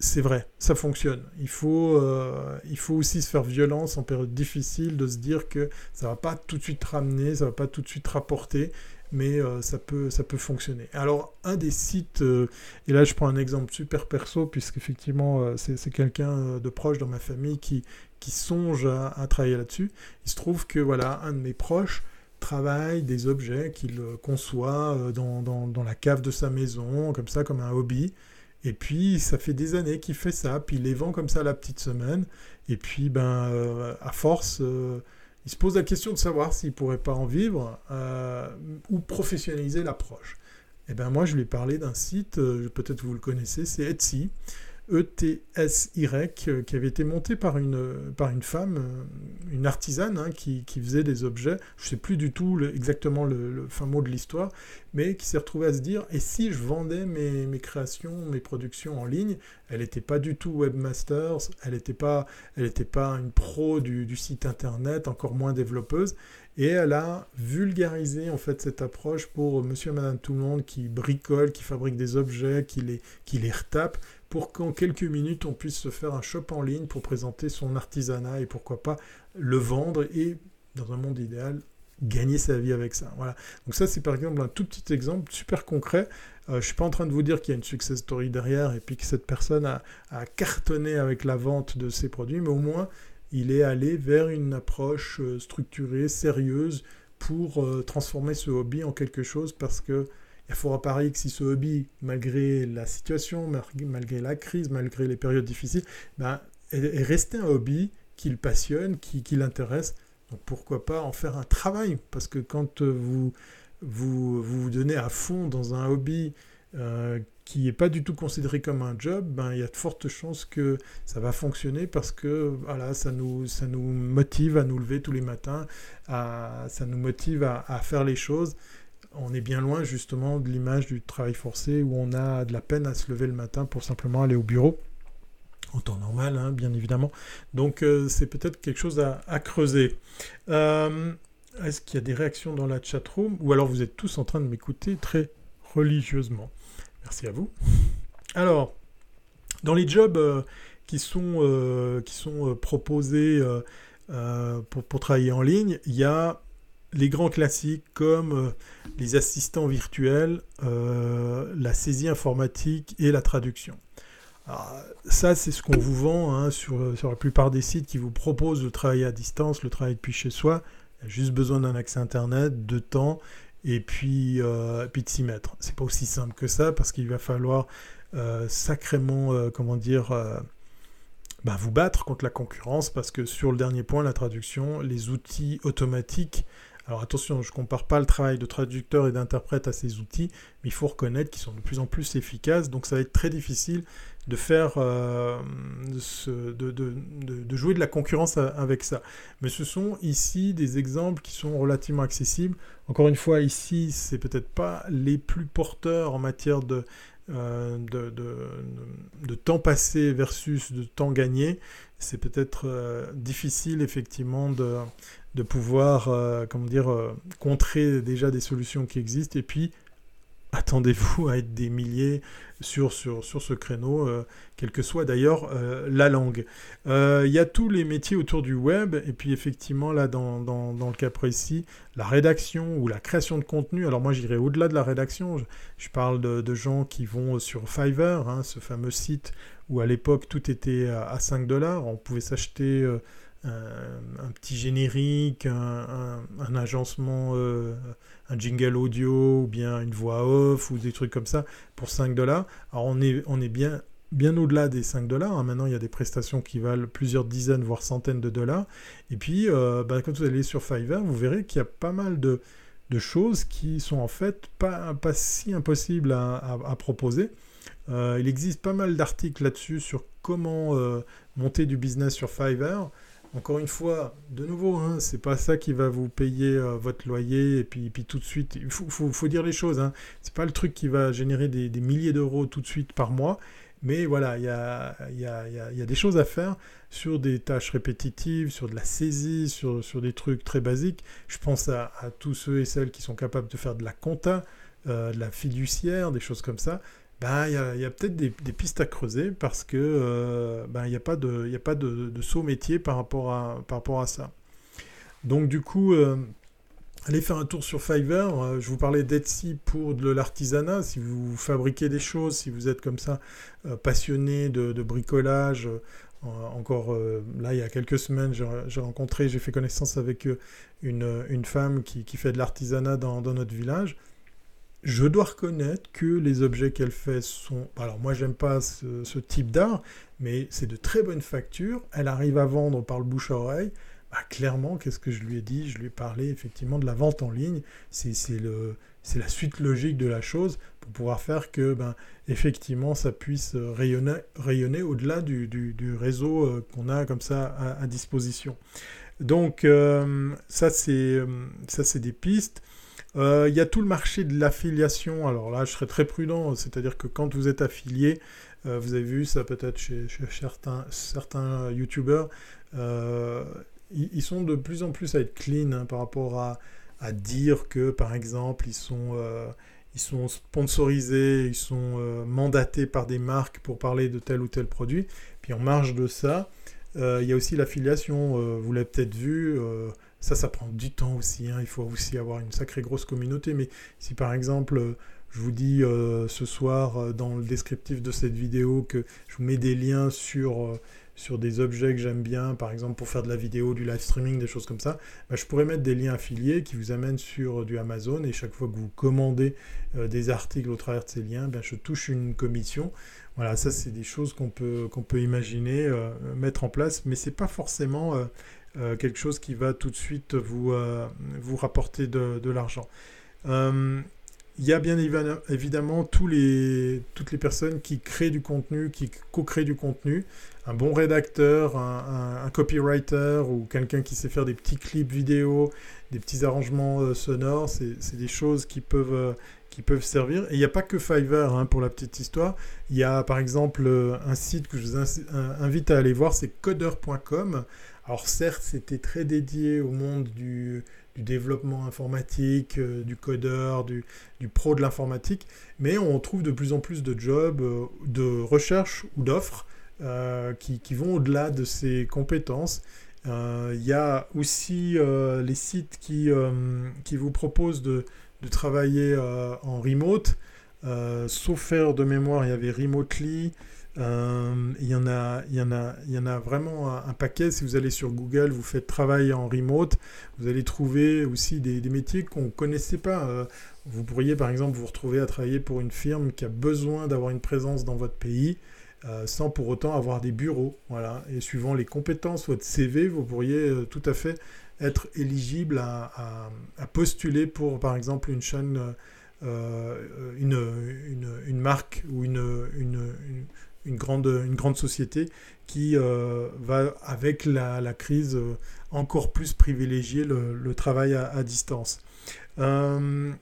c'est vrai, ça fonctionne. Il faut, euh, il faut aussi se faire violence en période difficile, de se dire que ça va pas tout de suite ramener, ça va pas tout de suite rapporter, mais euh, ça, peut, ça peut fonctionner. Alors, un des sites, euh, et là je prends un exemple super perso, puisqu'effectivement c'est quelqu'un de proche dans ma famille qui, qui songe à, travailler là-dessus. Il se trouve que voilà, un de mes proches travaille des objets qu'il conçoit dans, dans, dans la cave de sa maison, comme ça, comme un hobby. Et puis, ça fait des années qu'il fait ça, puis il les vend comme ça la petite semaine. Et puis, ben, euh, à force, euh, il se pose la question de savoir s'il pourrait pas en vivre euh, ou professionnaliser l'approche. Et ben moi, je lui ai parlé d'un site, peut-être vous le connaissez, c'est Etsy. ETSY, qui avait été monté par une, par une femme, une artisane, hein, qui, faisait des objets. Je ne sais plus du tout exactement le, fin mot de l'histoire, mais qui s'est retrouvée à se dire, et si je vendais mes, mes créations, mes productions en ligne Elle n'était pas du tout webmasters, elle n'était pas, pas une pro du, du site internet, encore moins développeuse. Et elle a vulgarisé en fait cette approche pour monsieur et madame tout le monde qui bricole, qui fabrique des objets, qui les, qui les retape, pour qu'en quelques minutes on puisse se faire un shop en ligne pour présenter son artisanat et pourquoi pas le vendre et dans un monde idéal gagner sa vie avec ça. Voilà. Donc ça c'est par exemple un tout petit exemple super concret. Euh, je ne suis pas en train de vous dire qu'il y a une success story derrière et puis que cette personne a, cartonné avec la vente de ses produits, mais au moins il est allé vers une approche euh, structurée, sérieuse, pour euh, transformer ce hobby en quelque chose, parce que il faudra parier que si ce hobby, malgré la situation, malgré la crise, malgré les périodes difficiles, ben, est resté un hobby qui le passionne, qui, l'intéresse, donc pourquoi pas en faire un travail? Parce que quand vous vous, vous, donnez à fond dans un hobby euh, qui n'est pas du tout considéré comme un job, ben, il y a de fortes chances que ça va fonctionner parce que voilà, ça, nous, ça nous motive à nous lever tous les matins, à, ça nous motive à, faire les choses. On est bien loin justement de l'image du travail forcé où on a de la peine à se lever le matin pour simplement aller au bureau en temps normal, hein, bien évidemment. Donc euh, c'est peut-être quelque chose à, creuser. Euh, est-ce qu'il y a des réactions dans la chat room ou alors vous êtes tous en train de m'écouter très religieusement Merci à vous. Alors, dans les jobs euh, qui sont, proposés pour, pour, travailler en ligne, il y a les grands classiques comme les assistants virtuels, la saisie informatique et la traduction. ça, c'est ce qu'on vous vend hein, sur, sur, la plupart des sites qui vous proposent le travail à distance, le travail depuis chez soi. Il y a juste besoin d'un accès Internet, de temps et puis, euh, de s'y mettre. C'est pas aussi simple que ça parce qu'il va falloir euh, sacrément, euh, comment dire, bah, vous battre contre la concurrence parce que sur le dernier point, la traduction, les outils automatiques. Alors attention, je ne compare pas le travail de traducteur et d'interprète à ces outils, mais il faut reconnaître qu'ils sont de plus en plus efficaces, donc ça va être très difficile de faire, euh, de, jouer de la concurrence avec ça. Mais ce sont ici des exemples qui sont relativement accessibles. Encore une fois, ici, c'est peut-être pas les plus porteurs en matière de, euh, temps passé versus de temps gagné. C'est peut-être euh, difficile effectivement de, de pouvoir, comment dire, contrer déjà des solutions qui existent et puis attendez-vous à être des milliers sur, sur, ce créneau, euh, quelle que soit d'ailleurs euh, la langue. Euh, il y a tous les métiers autour du web, et puis effectivement, là, dans, dans, le cas précis, la rédaction ou la création de contenu. Alors moi, j'irai au-delà de la rédaction. Je, parle de, de, gens qui vont sur Fiverr, hein, ce fameux site où à l'époque tout était à, 5 dollars. On pouvait s'acheter un, petit générique, un, agencement, euh, un jingle audio, ou bien une voix off, ou des trucs comme ça, pour 5 dollars. Alors on est, on est bien, bien au-delà des 5 dollars. Hein. Maintenant, il y a des prestations qui valent plusieurs dizaines, voire centaines de dollars. Et puis, euh, bah, quand vous allez sur Fiverr, vous verrez qu'il y a pas mal de, de, choses qui sont en fait pas, pas si impossibles à, proposer. Euh, il existe pas mal d'articles là-dessus sur comment monter du business sur Fiverr. Encore une fois, de nouveau, hein, c'est pas ça qui va vous payer euh, votre loyer et puis, tout de suite. Il faut, dire les choses. Hein. C'est pas le truc qui va générer des, milliers d'euros tout de suite par mois. Mais voilà, il y a, des choses à faire sur des tâches répétitives, sur de la saisie, sur, sur des trucs très basiques. Je pense à, tous ceux et celles qui sont capables de faire de la compta, euh, de la fiduciaire, des choses comme ça. Ben, il y a, peut-être des, pistes à creuser parce que ben, il n'y a pas de, a pas de, saut métier par rapport à, par rapport à ça. Donc du coup, euh, allez faire un tour sur Fiverr. Euh, je vous parlais d'Etsy pour de l'artisanat. Si vous fabriquez des choses, si vous êtes comme ça passionné de, bricolage, encore là, il y a quelques semaines, j'ai rencontré, j'ai fait connaissance avec une, une femme qui, qui fait de l'artisanat dans, notre village je dois reconnaître que les objets qu'elle fait sont... Alors moi j'aime pas ce, type d'art, mais c'est de très bonne facture. Elle arrive à vendre par le bouche à oreille. Bah, clairement, qu'est-ce que je lui ai dit? Je lui ai parlé effectivement de la vente en ligne. C'est la suite logique de la chose. pour pouvoir faire que, ben, effectivement, ça puisse rayonner, rayonner au-delà du, réseau qu'on a comme ça à, disposition. Donc, ça, c'est des pistes. Il y a tout le marché de l'affiliation. Alors là, je serais très prudent, c'est-à-dire que quand vous êtes affilié, vous avez vu ça peut-être chez, certains, certains YouTubeurs, ils, sont de plus en plus à être clean hein, par rapport à, à, dire que, par exemple, ils sont, euh, ils sont sponsorisés, ils sont euh, mandatés par des marques pour parler de tel ou tel produit. Puis en marge de ça, euh, il y a aussi l'affiliation. vous l'avez peut-être vu. Ça, ça prend du temps aussi. Hein. il faut aussi avoir une sacrée grosse communauté. Mais si par exemple je vous dis ce soir dans le descriptif de cette vidéo que je vous mets des liens sur sur des objets que j'aime bien, par exemple pour faire de la vidéo, du live streaming, des choses comme ça, bah, je pourrais mettre des liens affiliés qui vous amènent sur du Amazon et chaque fois que vous commandez euh, des articles au travers de ces liens, bah, je touche une commission. Voilà, ça c'est des choses qu'on peut, peut imaginer euh, mettre en place, mais c'est pas forcément euh, quelque chose qui va tout de suite vous, vous rapporter de, de l'argent. Il y a bien évidemment tous les, toutes les personnes qui créent du contenu, qui co-créent du contenu. Un bon rédacteur, un, copywriter ou quelqu'un qui sait faire des petits clips vidéo, des petits arrangements euh, sonores, c'est des choses qui peuvent, euh, qui peuvent servir. Et il n'y a pas que Fiverr hein, pour la petite histoire. Il y a par exemple euh, un site que je vous invite à aller voir, c'est coder.com. Alors certes, c'était très dédié au monde du, développement informatique, euh, du codeur, du, pro de l'informatique, mais on trouve de plus en plus de jobs, euh, de recherche ou d'offres euh, qui, vont au-delà de ces compétences. Il y a aussi les sites qui, qui vous proposent de, de travailler en remote. sauf faire de mémoire, il y avait Remotely, euh, il, y en a, y en a, y en a vraiment un, paquet. Si vous allez sur Google, vous faites travail en remote, vous allez trouver aussi des, métiers qu'on ne connaissait pas. Euh, vous pourriez par exemple vous retrouver à travailler pour une firme qui a besoin d'avoir une présence dans votre pays. Euh, sans pour autant avoir des bureaux. Voilà. Et suivant les compétences, votre CV, vous pourriez tout à fait être éligible à, postuler pour, par exemple, une chaîne, une, une, marque ou une grande, une grande société qui euh, va, avec la, crise, euh, encore plus privilégier le, travail à, distance. Euh,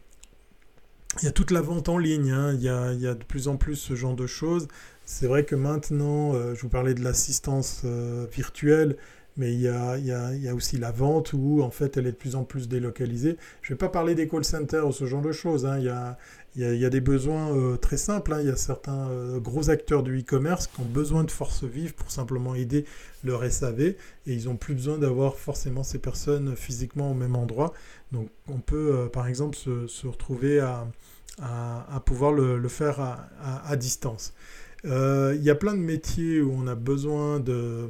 il y a toute la vente en ligne, hein. il, y a, il, y a, de plus en plus ce genre de choses. C'est vrai que maintenant, je vous parlais de l'assistance virtuelle, mais il y, a, il, y a, aussi la vente où en fait elle est de plus en plus délocalisée. Je ne vais pas parler des call centers ou ce genre de choses. Hein. Il, y a, il, y a, des besoins euh, très simples. Hein. Il y a certains euh, gros acteurs du e-commerce qui ont besoin de force vive pour simplement aider leur SAV et ils n'ont plus besoin d'avoir forcément ces personnes physiquement au même endroit. Donc on peut euh, par exemple se, se retrouver à, à, pouvoir le, faire à, distance. Il y a plein de métiers où on a besoin de,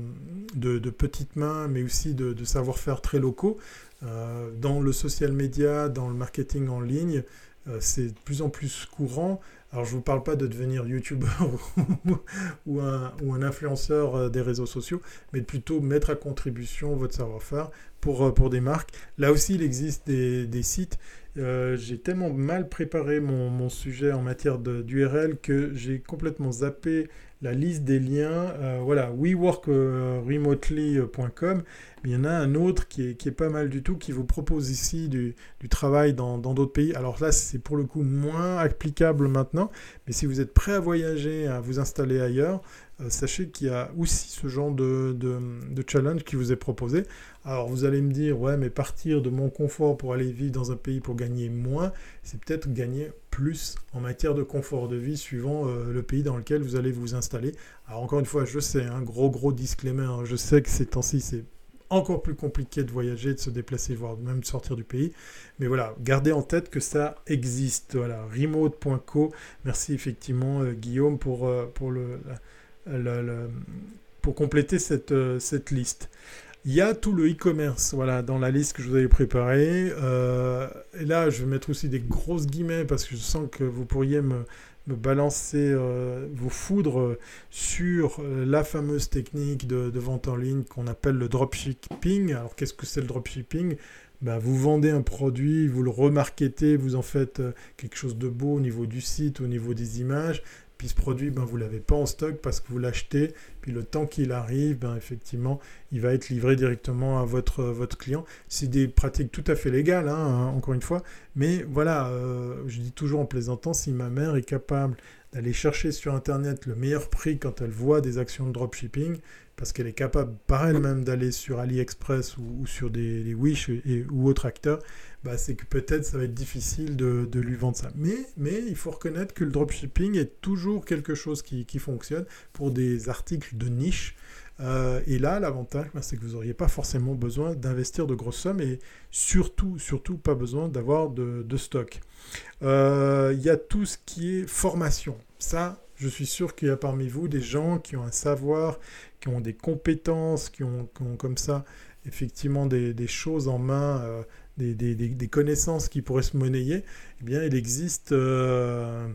petites mains, mais aussi de, savoir-faire très locaux. dans le social media, dans le marketing en ligne, euh, c'est de plus en plus courant. Alors je ne vous parle pas de devenir youtubeur [laughs] ou, un, ou un influenceur euh, des réseaux sociaux, mais plutôt mettre à contribution votre savoir-faire pour, euh, des marques. Là aussi, il existe des sites. J'ai tellement mal préparé mon, sujet en matière d'URL que j'ai complètement zappé la liste des liens. Euh, voilà, weworkremotely.com. Mais il y en a un autre qui est, pas mal du tout, qui vous propose ici du, travail dans d'autres pays. Alors là, c'est pour le coup moins applicable maintenant. Mais si vous êtes prêt à voyager, à vous installer ailleurs, euh, sachez qu'il y a aussi ce genre de, de, challenge qui vous est proposé. Alors vous allez me dire, ouais, mais partir de mon confort pour aller vivre dans un pays pour gagner moins, c'est peut-être gagner plus en matière de confort de vie suivant euh, le pays dans lequel vous allez vous installer. Alors encore une fois, je sais, un gros gros disclaimer, hein, je sais que ces temps-ci c'est encore plus compliqué de voyager, de se déplacer, voire même de sortir du pays. Mais voilà, gardez en tête que ça existe. Voilà, remote.co. Merci effectivement euh, Guillaume pour, pour le pour compléter cette, euh, cette liste. Il y a tout le e-commerce, voilà, dans la liste que je vous avais préparée. Euh, et là, je vais mettre aussi des grosses guillemets parce que je sens que vous pourriez me, balancer euh, vos foudres sur la fameuse technique de, vente en ligne qu'on appelle le dropshipping. Alors, qu'est-ce que c'est le dropshipping? Ben, vous vendez un produit, vous le remarketez, vous en faites quelque chose de beau au niveau du site, au niveau des images, puis ce produit, ben, vous ne l'avez pas en stock parce que vous l'achetez. Puis le temps qu'il arrive, ben, effectivement, il va être livré directement à votre, votre client. C'est des pratiques tout à fait légales, hein, encore une fois. Mais voilà, euh, je dis toujours en plaisantant, si ma mère est capable d'aller chercher sur Internet le meilleur prix quand elle voit des actions de dropshipping, parce qu'elle est capable par elle-même d'aller sur AliExpress ou, sur des, Wish ou autres acteurs, bah, c'est que peut-être ça va être difficile de, lui vendre ça. Mais, mais il faut reconnaître que le dropshipping est toujours quelque chose qui, fonctionne pour des articles de niche. Euh, et là, l'avantage, bah, c'est que vous n'auriez pas forcément besoin d'investir de grosses sommes et surtout, surtout pas besoin d'avoir de, stock. Euh, il y a tout ce qui est formation. Ça, je suis sûr qu'il y a parmi vous des gens qui ont un savoir, qui ont des compétences, qui ont, comme ça effectivement des, choses en main, euh, des, connaissances qui pourraient se monnayer. Eh bien, il existe euh,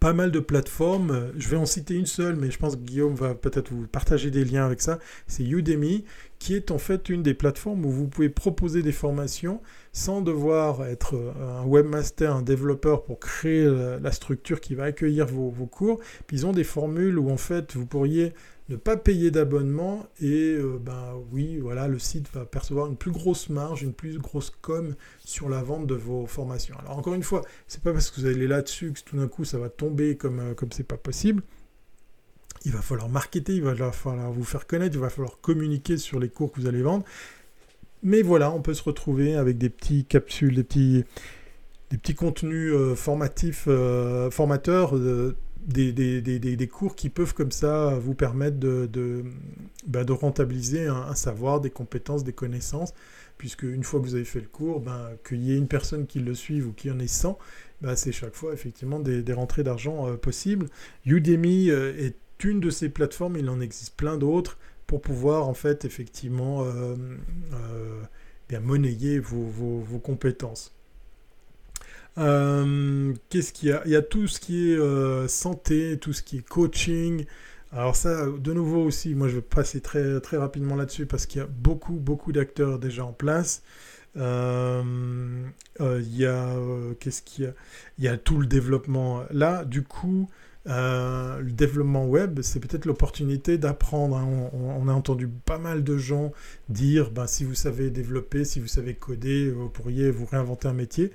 pas mal de plateformes. Je vais en citer une seule, mais je pense que Guillaume va peut-être vous partager des liens avec ça. C'est Udemy, qui est en fait une des plateformes où vous pouvez proposer des formations sans devoir être euh, un webmaster, un développeur pour créer la structure qui va accueillir vos, vos cours. Puis ils ont des formules où en fait vous pourriez ne pas payer d'abonnement et euh, ben oui voilà le site va percevoir une plus grosse marge une plus grosse com sur la vente de vos formations. Alors encore une fois c'est pas parce que vous allez là-dessus que tout d'un coup ça va tomber comme euh, comme c'est pas possible. Il va falloir marketer il va falloir vous faire connaître il va falloir communiquer sur les cours que vous allez vendre. Mais voilà on peut se retrouver avec des petits capsules des petits des petits contenus euh, formatifs formateurs des, des, cours qui peuvent comme ça vous permettre de, de, bah, rentabiliser un, savoir, des compétences, des connaissances, puisque une fois que vous avez fait le cours, ben, qu'il y ait une personne qui le suive ou qu'il y en ait 100, ben, c'est chaque fois effectivement des, rentrées d'argent euh, possibles. Udemy euh, est une de ces plateformes, il en existe plein d'autres, pour pouvoir en fait effectivement euh, bien monnayer vos, vos compétences. Euh, qu'est-ce qu'il y a? Il y a tout ce qui est euh, santé, tout ce qui est coaching. Alors ça, de nouveau aussi, moi je vais passer très, très rapidement là-dessus parce qu'il y a beaucoup, beaucoup d'acteurs déjà en place. Euh, il y a, qu'est-ce qu'il y a? Il y a tout le développement. Là, du coup, euh, le développement web, c'est peut-être l'opportunité d'apprendre. Hein. On, a entendu pas mal de gens dire, ben, si vous savez développer, si vous savez coder, vous pourriez vous réinventer un métier.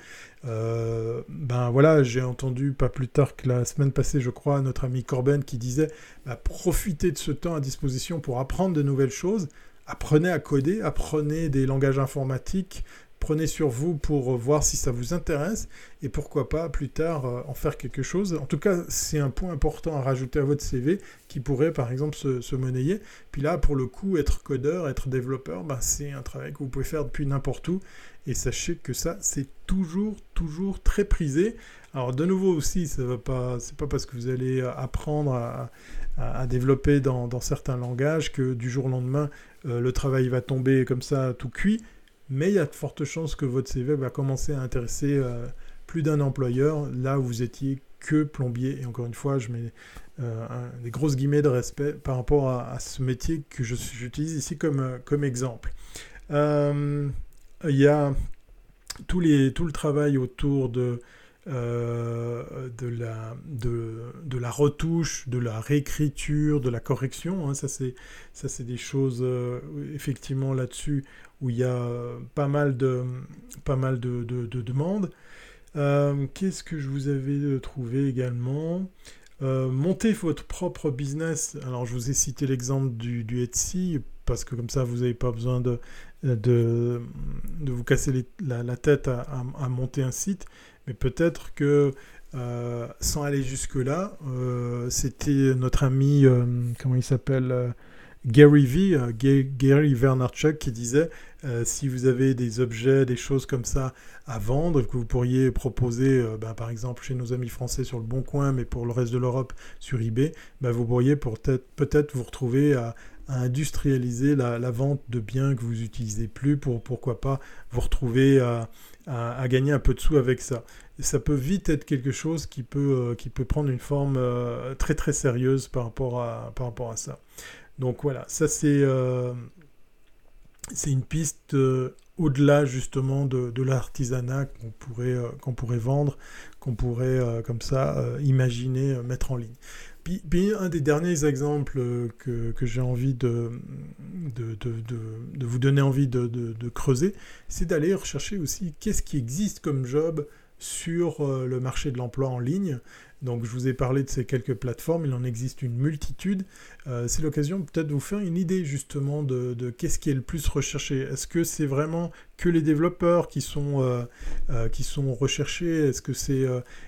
Euh, ben voilà, j'ai entendu pas plus tard que la semaine passée, je crois, notre ami Corben qui disait, ben, profitez de ce temps à disposition pour apprendre de nouvelles choses. Apprenez à coder, apprenez des langages informatiques, prenez sur vous pour euh, voir si ça vous intéresse et pourquoi pas plus tard euh, en faire quelque chose. En tout cas, c'est un point important à rajouter à votre CV qui pourrait par exemple se, monnayer. Puis là, pour le coup, être codeur, être développeur, bah, c'est un travail que vous pouvez faire depuis n'importe où. Et sachez que ça, c'est toujours, toujours très prisé. Alors de nouveau aussi, ça va pas, parce que vous allez apprendre à, développer dans, certains langages que du jour au lendemain, euh, le travail va tomber comme ça tout cuit mais il y a de fortes chances que votre CV va commencer à intéresser euh, plus d'un employeur là où vous étiez que plombier. Et encore une fois, je mets euh, des grosses guillemets de respect par rapport à, ce métier que j'utilise ici comme, euh, comme exemple. Il y a les, tout le travail autour de euh, de, la, de, de, la retouche, de la réécriture, de la correction. Hein. ça, c'est des choses, euh, effectivement, là-dessus, où il y a pas mal de, pas mal de, de, demandes. Euh, qu'est-ce que je vous avais trouvé également? Montez votre propre business. Alors, je vous ai cité l'exemple du, Etsy, parce que comme ça, vous n'avez pas besoin de, de, de, vous casser la, tête à, monter un site. Mais peut-être que euh, sans aller jusque-là, euh, c'était notre ami, euh, comment il s'appelle Gary V, Gary Vaynerchuk, qui disait si vous avez des objets, des choses comme ça à vendre, que vous pourriez proposer, ben, par exemple chez nos amis français sur le Bon Coin, mais pour le reste de l'Europe sur eBay, ben, vous pourriez peut-être peut vous retrouver à, industrialiser la, vente de biens que vous n'utilisez plus pour pourquoi pas vous retrouver à, à, gagner un peu de sous avec ça. Ça peut vite être quelque chose qui peut, euh, qui peut prendre une forme euh, très très sérieuse par rapport à, par rapport à ça. Donc voilà, ça c'est euh, une piste au-delà justement de, l'artisanat qu'on pourrait, qu'on pourrait vendre, qu'on pourrait comme ça imaginer mettre en ligne. Un des derniers exemples que, j'ai envie de, de, vous donner envie de, creuser, c'est d'aller rechercher aussi qu'est-ce qui existe comme job sur le marché de l'emploi en ligne. Donc je vous ai parlé de ces quelques plateformes, il en existe une multitude. Euh, c'est l'occasion peut-être de vous faire une idée justement de, qu'est-ce qui est le plus recherché. Est-ce que c'est vraiment que les développeurs qui sont, euh, euh, qui sont recherchés? Est-ce que c'est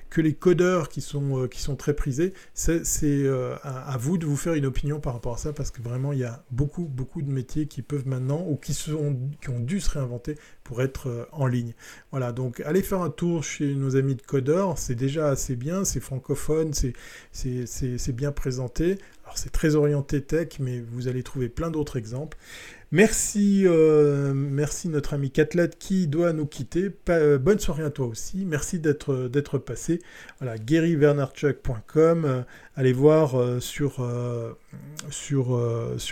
que les codeurs qui sont, qui sont très prisés? C'est à, vous de vous faire une opinion par rapport à ça parce que vraiment il y a beaucoup, beaucoup de métiers qui peuvent maintenant ou qui, sont, qui ont dû se réinventer pour être en ligne. Voilà, donc allez faire un tour chez nos amis de codeurs, c'est déjà assez bien, c'est francophone, c'est bien présenté. Alors c'est très orienté tech, mais vous allez trouver plein d'autres exemples. Merci, euh, merci notre ami Catlet qui doit nous quitter. Euh, bonne soirée à toi aussi. Merci d'être d'être passé. Voilà, GaryVernarchuk.com. Euh, allez voir sur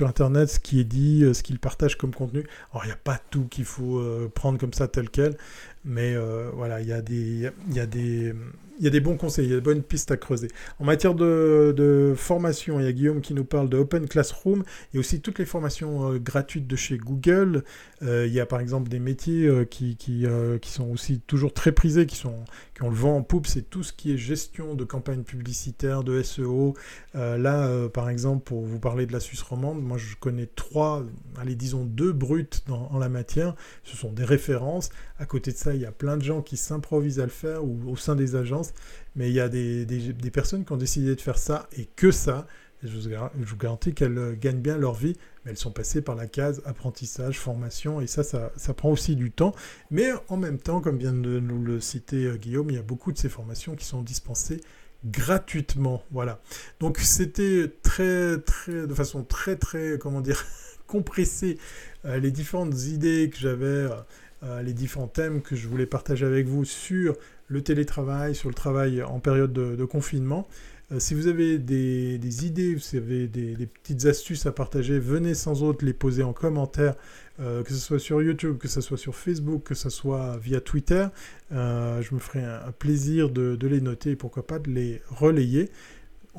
internet ce qui est dit, ce qu'il partage comme contenu. Alors il n'y a pas tout qu'il faut prendre comme ça tel quel, mais voilà, il y y a des il y a des bons conseils, il y a des bonnes pistes à creuser. En matière de, formation, il y a Guillaume qui nous parle de Open Classroom. A aussi toutes les formations euh, gratuites de chez Google. Euh, il y a par exemple des métiers euh, qui, qui, qui, sont aussi toujours très prisés, qui, sont, qui ont le vent en poupe. C'est tout ce qui est gestion de campagne publicitaire, de SEO. là, par exemple, pour vous parler de la Suisse romande, moi je connais trois, allez disons deux brutes dans, en la matière. Ce sont des références. À côté de ça, il y a plein de gens qui s'improvisent à le faire ou au sein des agences mais il y a des, personnes qui ont décidé de faire ça et que ça. je, vous, garantis qu'elles euh, gagnent bien leur vie, mais elles sont passées par la case apprentissage, formation, et ça, ça, prend aussi du temps. Mais en même temps, comme vient de nous le citer euh, Guillaume, il y a beaucoup de ces formations qui sont dispensées gratuitement. Voilà. Donc c'était très, très, de façon très, très, comment dire, [laughs] compressée, euh, les différentes idées que j'avais, les différents thèmes que je voulais partager avec vous sur le télétravail, sur le travail en période de, confinement. Euh, si vous avez des, idées, vous avez des, petites astuces à partager, venez sans autre les poser en commentaire, euh, que ce soit sur YouTube, que ce soit sur Facebook, que ce soit via Twitter. Euh, je me ferai un, plaisir de, les noter et pourquoi pas de les relayer.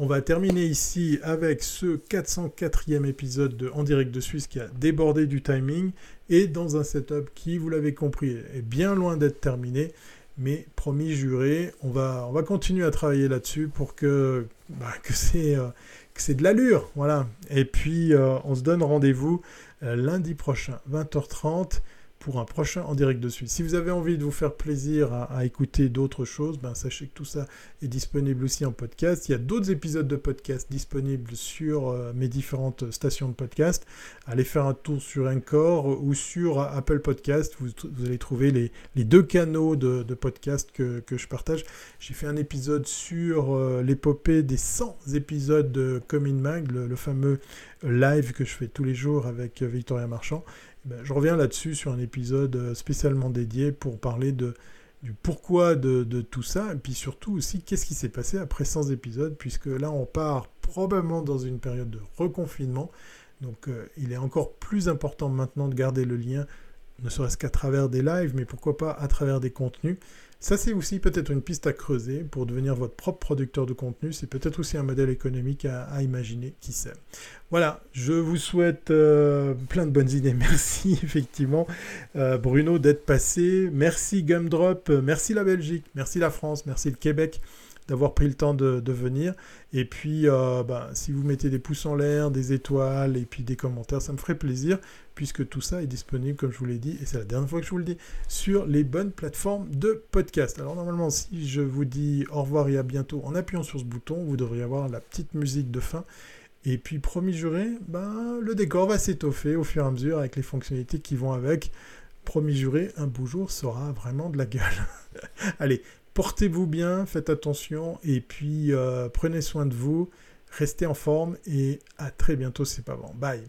On va terminer ici avec ce 404e épisode de En direct de Suisse qui a débordé du timing et dans un setup qui, vous l'avez compris, est bien loin d'être terminé. Mais promis, juré, on va, on va continuer à travailler là-dessus pour que, bah, que c'est euh, de l'allure. Voilà. Et puis, euh, on se donne rendez-vous euh, lundi prochain, 20h30 pour un prochain en direct de suite. Si vous avez envie de vous faire plaisir à, écouter d'autres choses, ben sachez que tout ça est disponible aussi en podcast. Il y a d'autres épisodes de podcast disponibles sur euh, mes différentes stations de podcast. Allez faire un tour sur Encore ou sur Apple Podcast. Vous, allez trouver les, deux canaux de, podcast que, je partage. J'ai fait un épisode sur euh, l'épopée des 100 épisodes de Comin Mag, le fameux live que je fais tous les jours avec Victoria Marchand. Ben, je reviens là-dessus sur un épisode euh, spécialement dédié pour parler du pourquoi de, tout ça, et puis surtout aussi qu'est-ce qui s'est passé après 100 épisodes, puisque là on part probablement dans une période de reconfinement, donc euh, il est encore plus important maintenant de garder le lien, ne serait-ce qu'à travers des lives, mais pourquoi pas à travers des contenus. Ça, c'est aussi peut-être une piste à creuser pour devenir votre propre producteur de contenu. C'est peut-être aussi un modèle économique à, imaginer, qui sait. Voilà, je vous souhaite euh, plein de bonnes idées. [laughs] Merci effectivement, euh, Bruno, d'être passé. Merci Gumdrop, merci la Belgique, merci la France, merci le Québec d'avoir pris le temps de, venir. Et puis, euh, bah, si vous mettez des pouces en l'air, des étoiles et puis des commentaires, ça me ferait plaisir, puisque tout ça est disponible, comme je vous l'ai dit, et c'est la dernière fois que je vous le dis, sur les bonnes plateformes de podcast. Alors normalement, si je vous dis au revoir et à bientôt en appuyant sur ce bouton, vous devriez avoir la petite musique de fin. Et puis, promis juré, ben, le décor va s'étoffer au fur et à mesure avec les fonctionnalités qui vont avec. Promis juré, un beau jour sera vraiment de la gueule. [laughs] Allez, Portez-vous bien, faites attention et puis euh, prenez soin de vous, restez en forme et à très bientôt, c'est pas bon. Bye.